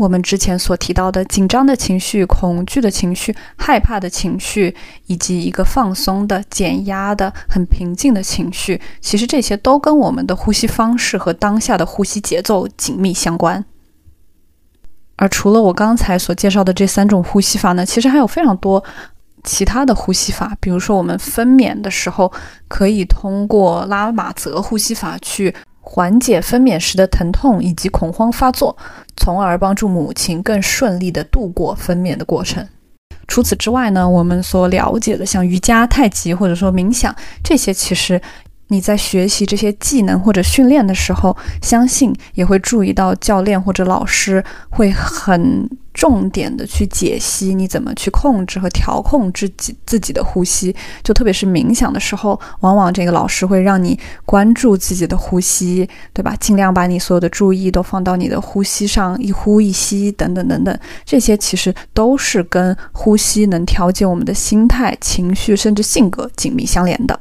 我们之前所提到的紧张的情绪、恐惧的情绪、害怕的情绪，以及一个放松的、减压的、很平静的情绪，其实这些都跟我们的呼吸方式和当下的呼吸节奏紧密相关。而除了我刚才所介绍的这三种呼吸法呢，其实还有非常多其他的呼吸法。比如说，我们分娩的时候可以通过拉马泽呼吸法去缓解分娩时的疼痛以及恐慌发作。从而帮助母亲更顺利的度过分娩的过程。除此之外呢，我们所了解的像瑜伽、太极或者说冥想这些，其实。你在学习这些技能或者训练的时候，相信也会注意到教练或者老师会很重点的去解析你怎么去控制和调控自己自己的呼吸。就特别是冥想的时候，往往这个老师会让你关注自己的呼吸，对吧？尽量把你所有的注意都放到你的呼吸上，一呼一吸等等等等，这些其实都是跟呼吸能调节我们的心态、情绪甚至性格紧密相连的。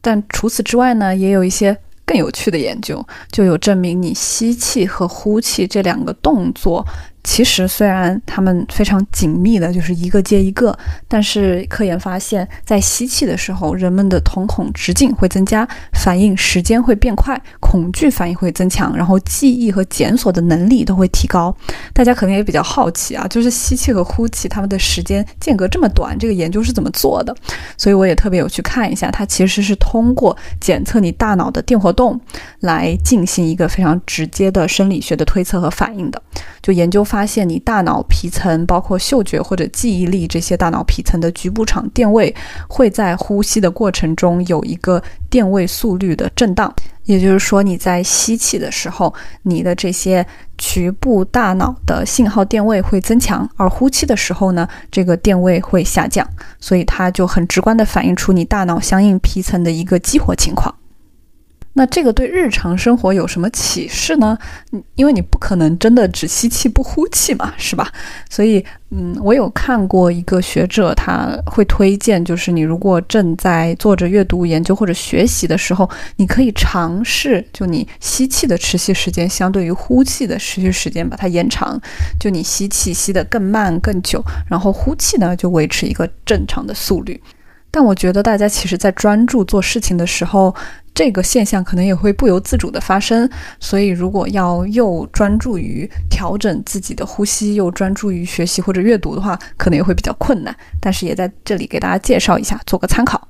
但除此之外呢，也有一些更有趣的研究，就有证明你吸气和呼气这两个动作。其实虽然他们非常紧密的，就是一个接一个，但是科研发现，在吸气的时候，人们的瞳孔直径会增加，反应时间会变快，恐惧反应会增强，然后记忆和检索的能力都会提高。大家可能也比较好奇啊，就是吸气和呼气，他们的时间间隔这么短，这个研究是怎么做的？所以我也特别有去看一下，它其实是通过检测你大脑的电活动来进行一个非常直接的生理学的推测和反应的，就研究。发现你大脑皮层，包括嗅觉或者记忆力这些大脑皮层的局部场电位，会在呼吸的过程中有一个电位速率的震荡。也就是说，你在吸气的时候，你的这些局部大脑的信号电位会增强；而呼气的时候呢，这个电位会下降。所以它就很直观地反映出你大脑相应皮层的一个激活情况。那这个对日常生活有什么启示呢？因为你不可能真的只吸气不呼气嘛，是吧？所以，嗯，我有看过一个学者，他会推荐，就是你如果正在做着阅读、研究或者学习的时候，你可以尝试，就你吸气的持续时间相对于呼气的持续时间把它延长，就你吸气吸得更慢更久，然后呼气呢就维持一个正常的速率。但我觉得大家其实，在专注做事情的时候，这个现象可能也会不由自主的发生。所以，如果要又专注于调整自己的呼吸，又专注于学习或者阅读的话，可能也会比较困难。但是，也在这里给大家介绍一下，做个参考。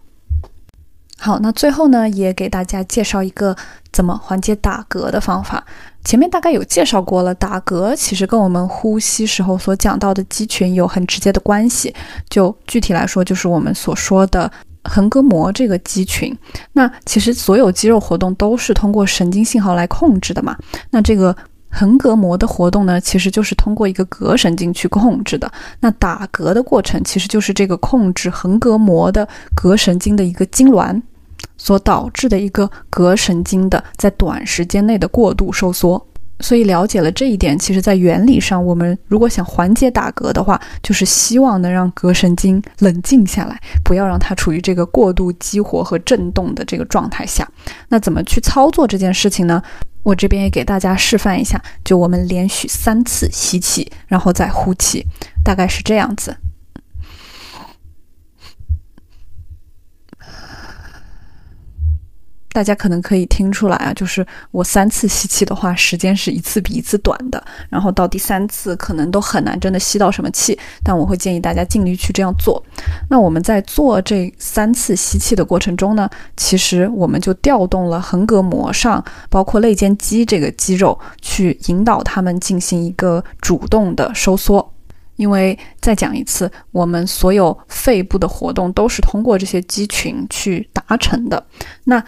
好，那最后呢，也给大家介绍一个怎么缓解打嗝的方法。前面大概有介绍过了，打嗝其实跟我们呼吸时候所讲到的肌群有很直接的关系。就具体来说，就是我们所说的横膈膜这个肌群。那其实所有肌肉活动都是通过神经信号来控制的嘛。那这个横膈膜的活动呢，其实就是通过一个膈神经去控制的。那打嗝的过程，其实就是这个控制横膈膜的膈神经的一个痉挛。所导致的一个膈神经的在短时间内的过度收缩，所以了解了这一点，其实，在原理上，我们如果想缓解打嗝的话，就是希望能让膈神经冷静下来，不要让它处于这个过度激活和震动的这个状态下。那怎么去操作这件事情呢？我这边也给大家示范一下，就我们连续三次吸气，然后再呼气，大概是这样子。大家可能可以听出来啊，就是我三次吸气的话，时间是一次比一次短的，然后到第三次可能都很难真的吸到什么气，但我会建议大家尽力去这样做。那我们在做这三次吸气的过程中呢，其实我们就调动了横膈膜上包括肋间肌这个肌肉，去引导它们进行一个主动的收缩。因为再讲一次，我们所有肺部的活动都是通过这些肌群去达成的。那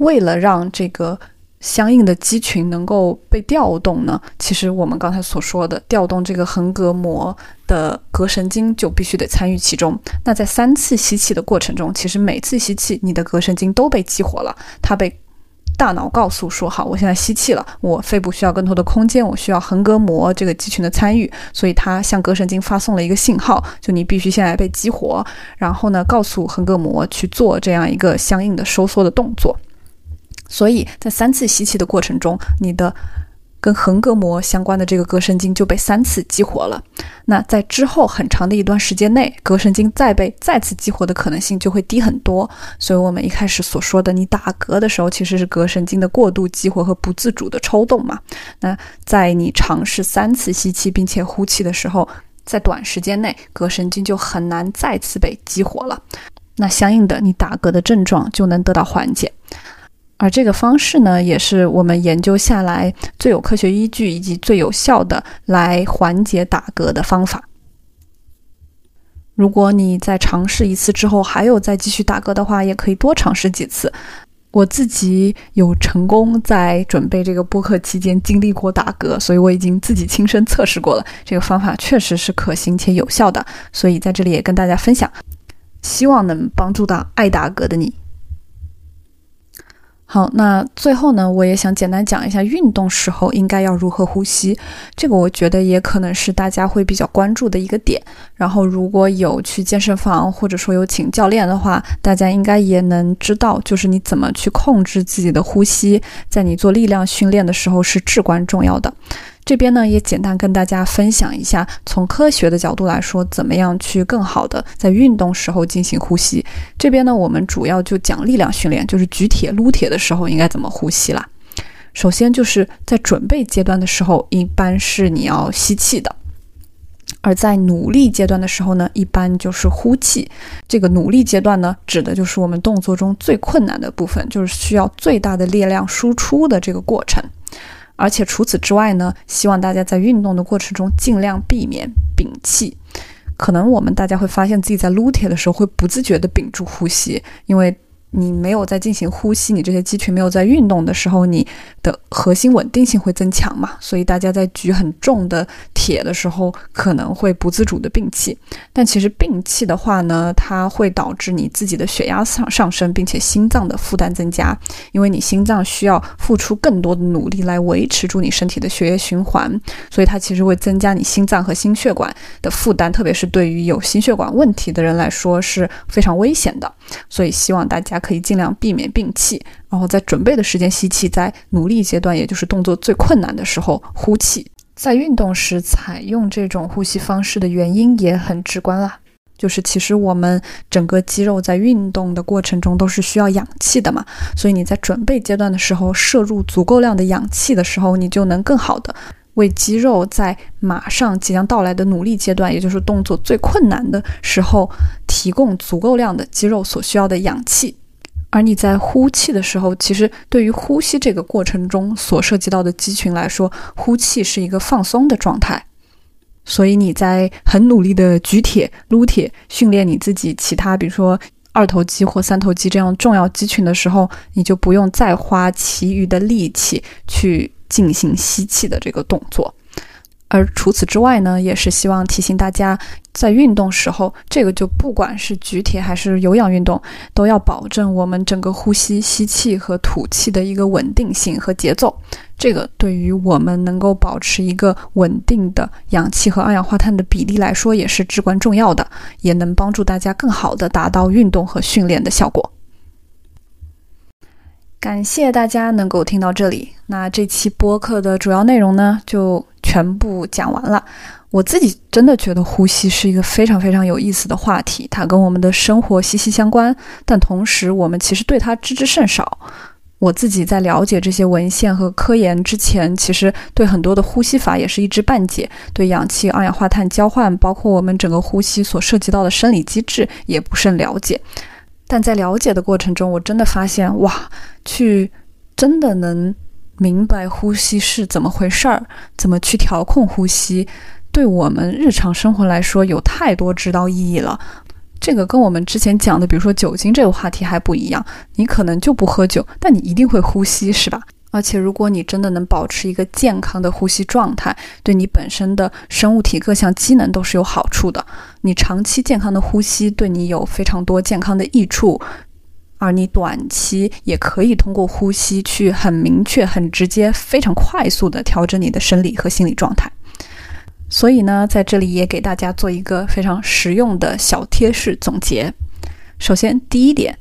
为了让这个相应的肌群能够被调动呢，其实我们刚才所说的调动这个横膈膜的膈神经就必须得参与其中。那在三次吸气的过程中，其实每次吸气，你的膈神经都被激活了，它被大脑告诉说：“好，我现在吸气了，我肺部需要更多的空间，我需要横膈膜这个肌群的参与，所以它向膈神经发送了一个信号，就你必须现在被激活，然后呢，告诉横膈膜去做这样一个相应的收缩的动作。”所以在三次吸气的过程中，你的跟横膈膜相关的这个膈神经就被三次激活了。那在之后很长的一段时间内，膈神经再被再次激活的可能性就会低很多。所以，我们一开始所说的，你打嗝的时候其实是膈神经的过度激活和不自主的抽动嘛。那在你尝试三次吸气并且呼气的时候，在短时间内，膈神经就很难再次被激活了。那相应的，你打嗝的症状就能得到缓解。而这个方式呢，也是我们研究下来最有科学依据以及最有效的来缓解打嗝的方法。如果你在尝试一次之后还有再继续打嗝的话，也可以多尝试几次。我自己有成功在准备这个播客期间经历过打嗝，所以我已经自己亲身测试过了。这个方法确实是可行且有效的，所以在这里也跟大家分享，希望能帮助到爱打嗝的你。好，那最后呢，我也想简单讲一下运动时候应该要如何呼吸。这个我觉得也可能是大家会比较关注的一个点。然后如果有去健身房或者说有请教练的话，大家应该也能知道，就是你怎么去控制自己的呼吸，在你做力量训练的时候是至关重要的。这边呢，也简单跟大家分享一下，从科学的角度来说，怎么样去更好的在运动时候进行呼吸。这边呢，我们主要就讲力量训练，就是举铁、撸铁的时候应该怎么呼吸啦。首先就是在准备阶段的时候，一般是你要吸气的；而在努力阶段的时候呢，一般就是呼气。这个努力阶段呢，指的就是我们动作中最困难的部分，就是需要最大的力量输出的这个过程。而且除此之外呢，希望大家在运动的过程中尽量避免屏气。可能我们大家会发现自己在撸铁的时候会不自觉地屏住呼吸，因为。你没有在进行呼吸，你这些肌群没有在运动的时候，你的核心稳定性会增强嘛？所以大家在举很重的铁的时候，可能会不自主的摒气。但其实摒气的话呢，它会导致你自己的血压上上升，并且心脏的负担增加，因为你心脏需要付出更多的努力来维持住你身体的血液循环，所以它其实会增加你心脏和心血管的负担，特别是对于有心血管问题的人来说是非常危险的。所以希望大家。可以尽量避免摒气，然后在准备的时间吸气，在努力阶段，也就是动作最困难的时候呼气。在运动时采用这种呼吸方式的原因也很直观啦，就是其实我们整个肌肉在运动的过程中都是需要氧气的嘛，所以你在准备阶段的时候摄入足够量的氧气的时候，你就能更好的为肌肉在马上即将到来的努力阶段，也就是动作最困难的时候，提供足够量的肌肉所需要的氧气。而你在呼气的时候，其实对于呼吸这个过程中所涉及到的肌群来说，呼气是一个放松的状态。所以你在很努力的举铁、撸铁，训练你自己其他，比如说二头肌或三头肌这样重要肌群的时候，你就不用再花其余的力气去进行吸气的这个动作。而除此之外呢，也是希望提醒大家，在运动时候，这个就不管是举铁还是有氧运动，都要保证我们整个呼吸吸气和吐气的一个稳定性和节奏。这个对于我们能够保持一个稳定的氧气和二氧化碳的比例来说，也是至关重要的，也能帮助大家更好的达到运动和训练的效果。感谢大家能够听到这里。那这期播客的主要内容呢，就全部讲完了。我自己真的觉得呼吸是一个非常非常有意思的话题，它跟我们的生活息息相关。但同时，我们其实对它知之甚少。我自己在了解这些文献和科研之前，其实对很多的呼吸法也是一知半解，对氧气、二氧化碳交换，包括我们整个呼吸所涉及到的生理机制，也不甚了解。但在了解的过程中，我真的发现，哇，去真的能明白呼吸是怎么回事儿，怎么去调控呼吸，对我们日常生活来说有太多指导意义了。这个跟我们之前讲的，比如说酒精这个话题还不一样，你可能就不喝酒，但你一定会呼吸，是吧？而且，如果你真的能保持一个健康的呼吸状态，对你本身的生物体各项机能都是有好处的。你长期健康的呼吸对你有非常多健康的益处，而你短期也可以通过呼吸去很明确、很直接、非常快速的调整你的生理和心理状态。所以呢，在这里也给大家做一个非常实用的小贴士总结。首先，第一点。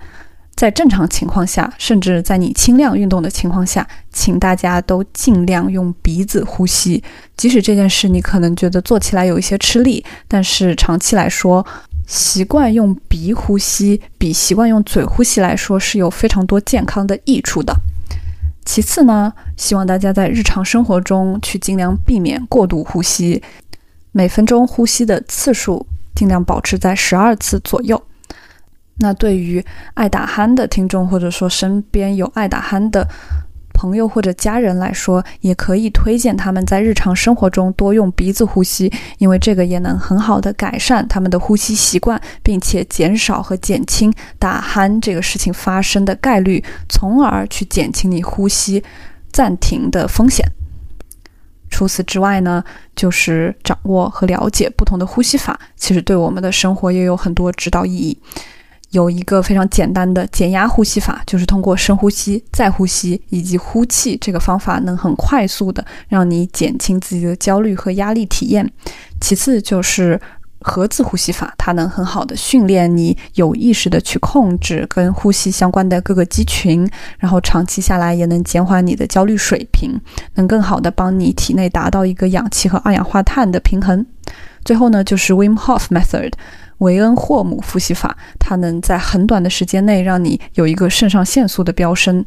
在正常情况下，甚至在你轻量运动的情况下，请大家都尽量用鼻子呼吸。即使这件事你可能觉得做起来有一些吃力，但是长期来说，习惯用鼻呼吸比习惯用嘴呼吸来说是有非常多健康的益处的。其次呢，希望大家在日常生活中去尽量避免过度呼吸，每分钟呼吸的次数尽量保持在十二次左右。那对于爱打鼾的听众，或者说身边有爱打鼾的朋友或者家人来说，也可以推荐他们在日常生活中多用鼻子呼吸，因为这个也能很好的改善他们的呼吸习惯，并且减少和减轻打鼾这个事情发生的概率，从而去减轻你呼吸暂停的风险。除此之外呢，就是掌握和了解不同的呼吸法，其实对我们的生活也有很多指导意义。有一个非常简单的减压呼吸法，就是通过深呼吸、再呼吸以及呼气这个方法，能很快速的让你减轻自己的焦虑和压力体验。其次就是盒子呼吸法，它能很好的训练你有意识的去控制跟呼吸相关的各个肌群，然后长期下来也能减缓你的焦虑水平，能更好的帮你体内达到一个氧气和二氧化碳的平衡。最后呢，就是 Wim Hof Method。维恩霍姆复习法，它能在很短的时间内让你有一个肾上腺素的飙升，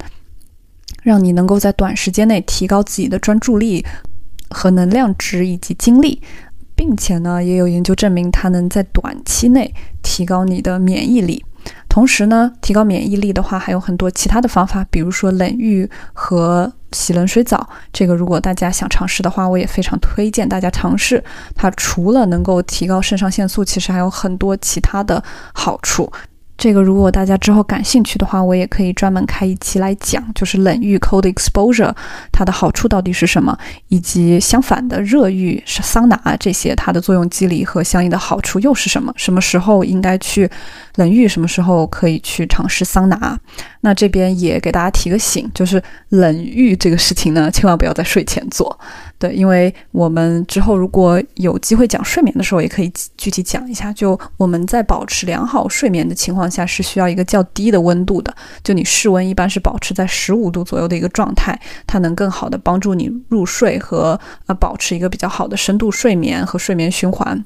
让你能够在短时间内提高自己的专注力和能量值以及精力，并且呢，也有研究证明它能在短期内提高你的免疫力。同时呢，提高免疫力的话，还有很多其他的方法，比如说冷浴和。洗冷水澡，这个如果大家想尝试的话，我也非常推荐大家尝试。它除了能够提高肾上腺素，其实还有很多其他的好处。这个如果大家之后感兴趣的话，我也可以专门开一期来讲，就是冷浴 （cold exposure） 它的好处到底是什么，以及相反的热浴桑拿这些它的作用机理和相应的好处又是什么？什么时候应该去冷浴，什么时候可以去尝试桑拿？那这边也给大家提个醒，就是冷浴这个事情呢，千万不要在睡前做。对，因为我们之后如果有机会讲睡眠的时候，也可以具体讲一下。就我们在保持良好睡眠的情况下，是需要一个较低的温度的。就你室温一般是保持在十五度左右的一个状态，它能更好的帮助你入睡和呃保持一个比较好的深度睡眠和睡眠循环。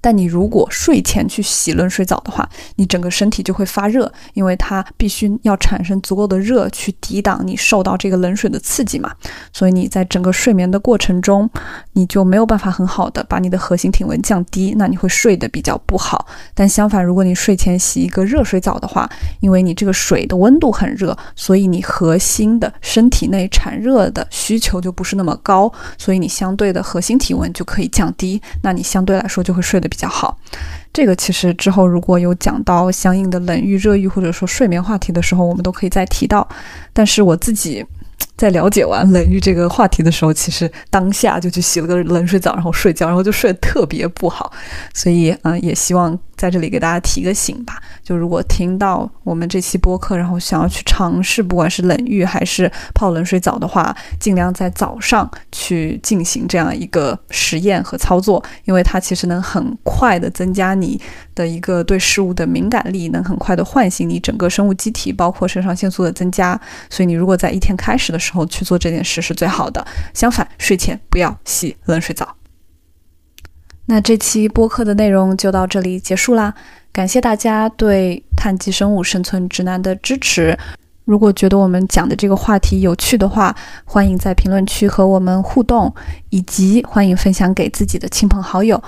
但你如果睡前去洗冷水澡的话，你整个身体就会发热，因为它必须要产生足够的热去抵挡你受到这个冷水的刺激嘛。所以你在整个睡眠的过程中，你就没有办法很好的把你的核心体温降低，那你会睡得比较不好。但相反，如果你睡前洗一个热水澡的话，因为你这个水的温度很热，所以你核心的身体内产热的需求就不是那么高，所以你相对的核心体温就可以降低，那你相对来说就会睡得比较好，这个其实之后如果有讲到相应的冷浴、热浴或者说睡眠话题的时候，我们都可以再提到。但是我自己在了解完冷浴这个话题的时候，其实当下就去洗了个冷水澡，然后睡觉，然后就睡得特别不好。所以，嗯，也希望。在这里给大家提个醒吧，就如果听到我们这期播客，然后想要去尝试，不管是冷浴还是泡冷水澡的话，尽量在早上去进行这样一个实验和操作，因为它其实能很快的增加你的一个对事物的敏感力，能很快的唤醒你整个生物机体，包括肾上腺素的增加。所以你如果在一天开始的时时候去做这件事是最好的。相反，睡前不要洗冷水澡。那这期播客的内容就到这里结束啦，感谢大家对碳基生物生存指南的支持。如果觉得我们讲的这个话题有趣的话，欢迎在评论区和我们互动，以及欢迎分享给自己的亲朋好友。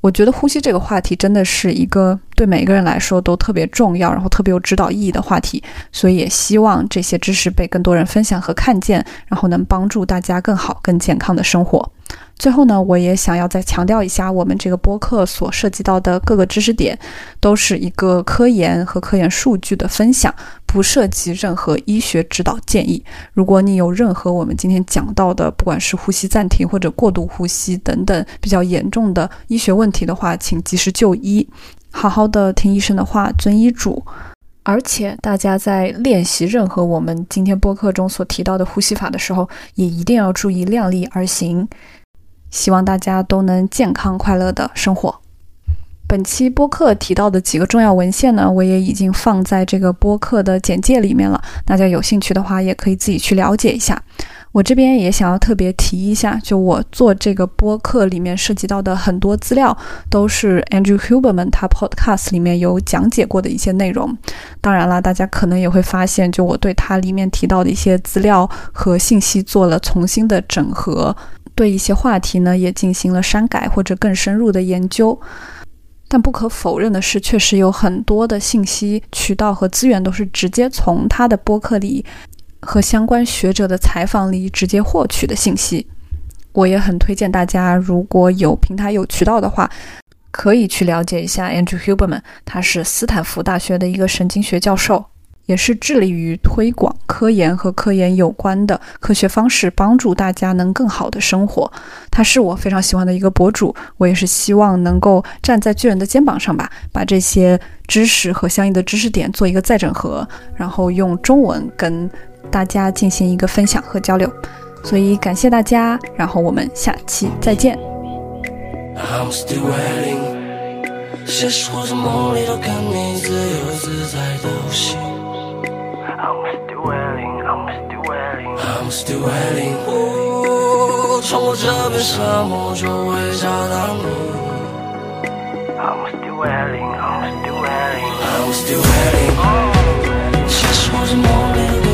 我觉得呼吸这个话题真的是一个对每个人来说都特别重要，然后特别有指导意义的话题，所以也希望这些知识被更多人分享和看见，然后能帮助大家更好、更健康的生活。最后呢，我也想要再强调一下，我们这个播客所涉及到的各个知识点，都是一个科研和科研数据的分享，不涉及任何医学指导建议。如果你有任何我们今天讲到的，不管是呼吸暂停或者过度呼吸等等比较严重的医学问题的话，请及时就医，好好的听医生的话，遵医嘱。而且大家在练习任何我们今天播客中所提到的呼吸法的时候，也一定要注意量力而行。希望大家都能健康快乐的生活。本期播客提到的几个重要文献呢，我也已经放在这个播客的简介里面了。大家有兴趣的话，也可以自己去了解一下。我这边也想要特别提一下，就我做这个播客里面涉及到的很多资料，都是 Andrew Huberman 他 Podcast 里面有讲解过的一些内容。当然了，大家可能也会发现，就我对它里面提到的一些资料和信息做了重新的整合。对一些话题呢，也进行了删改或者更深入的研究。但不可否认的是，确实有很多的信息渠道和资源都是直接从他的播客里和相关学者的采访里直接获取的信息。我也很推荐大家，如果有平台有渠道的话，可以去了解一下 Andrew Huberman，他是斯坦福大学的一个神经学教授。也是致力于推广科研和科研有关的科学方式，帮助大家能更好的生活。他是我非常喜欢的一个博主，我也是希望能够站在巨人的肩膀上吧，把这些知识和相应的知识点做一个再整合，然后用中文跟大家进行一个分享和交流。所以感谢大家，然后我们下期再见。I'm still waiting，dueling, I'm still dueling, I'm dueling。哦，穿过这片沙漠，成为家当路。I'm still dueling, I'm still dueling, I'm dueling。哦，现实或者梦里。Oh.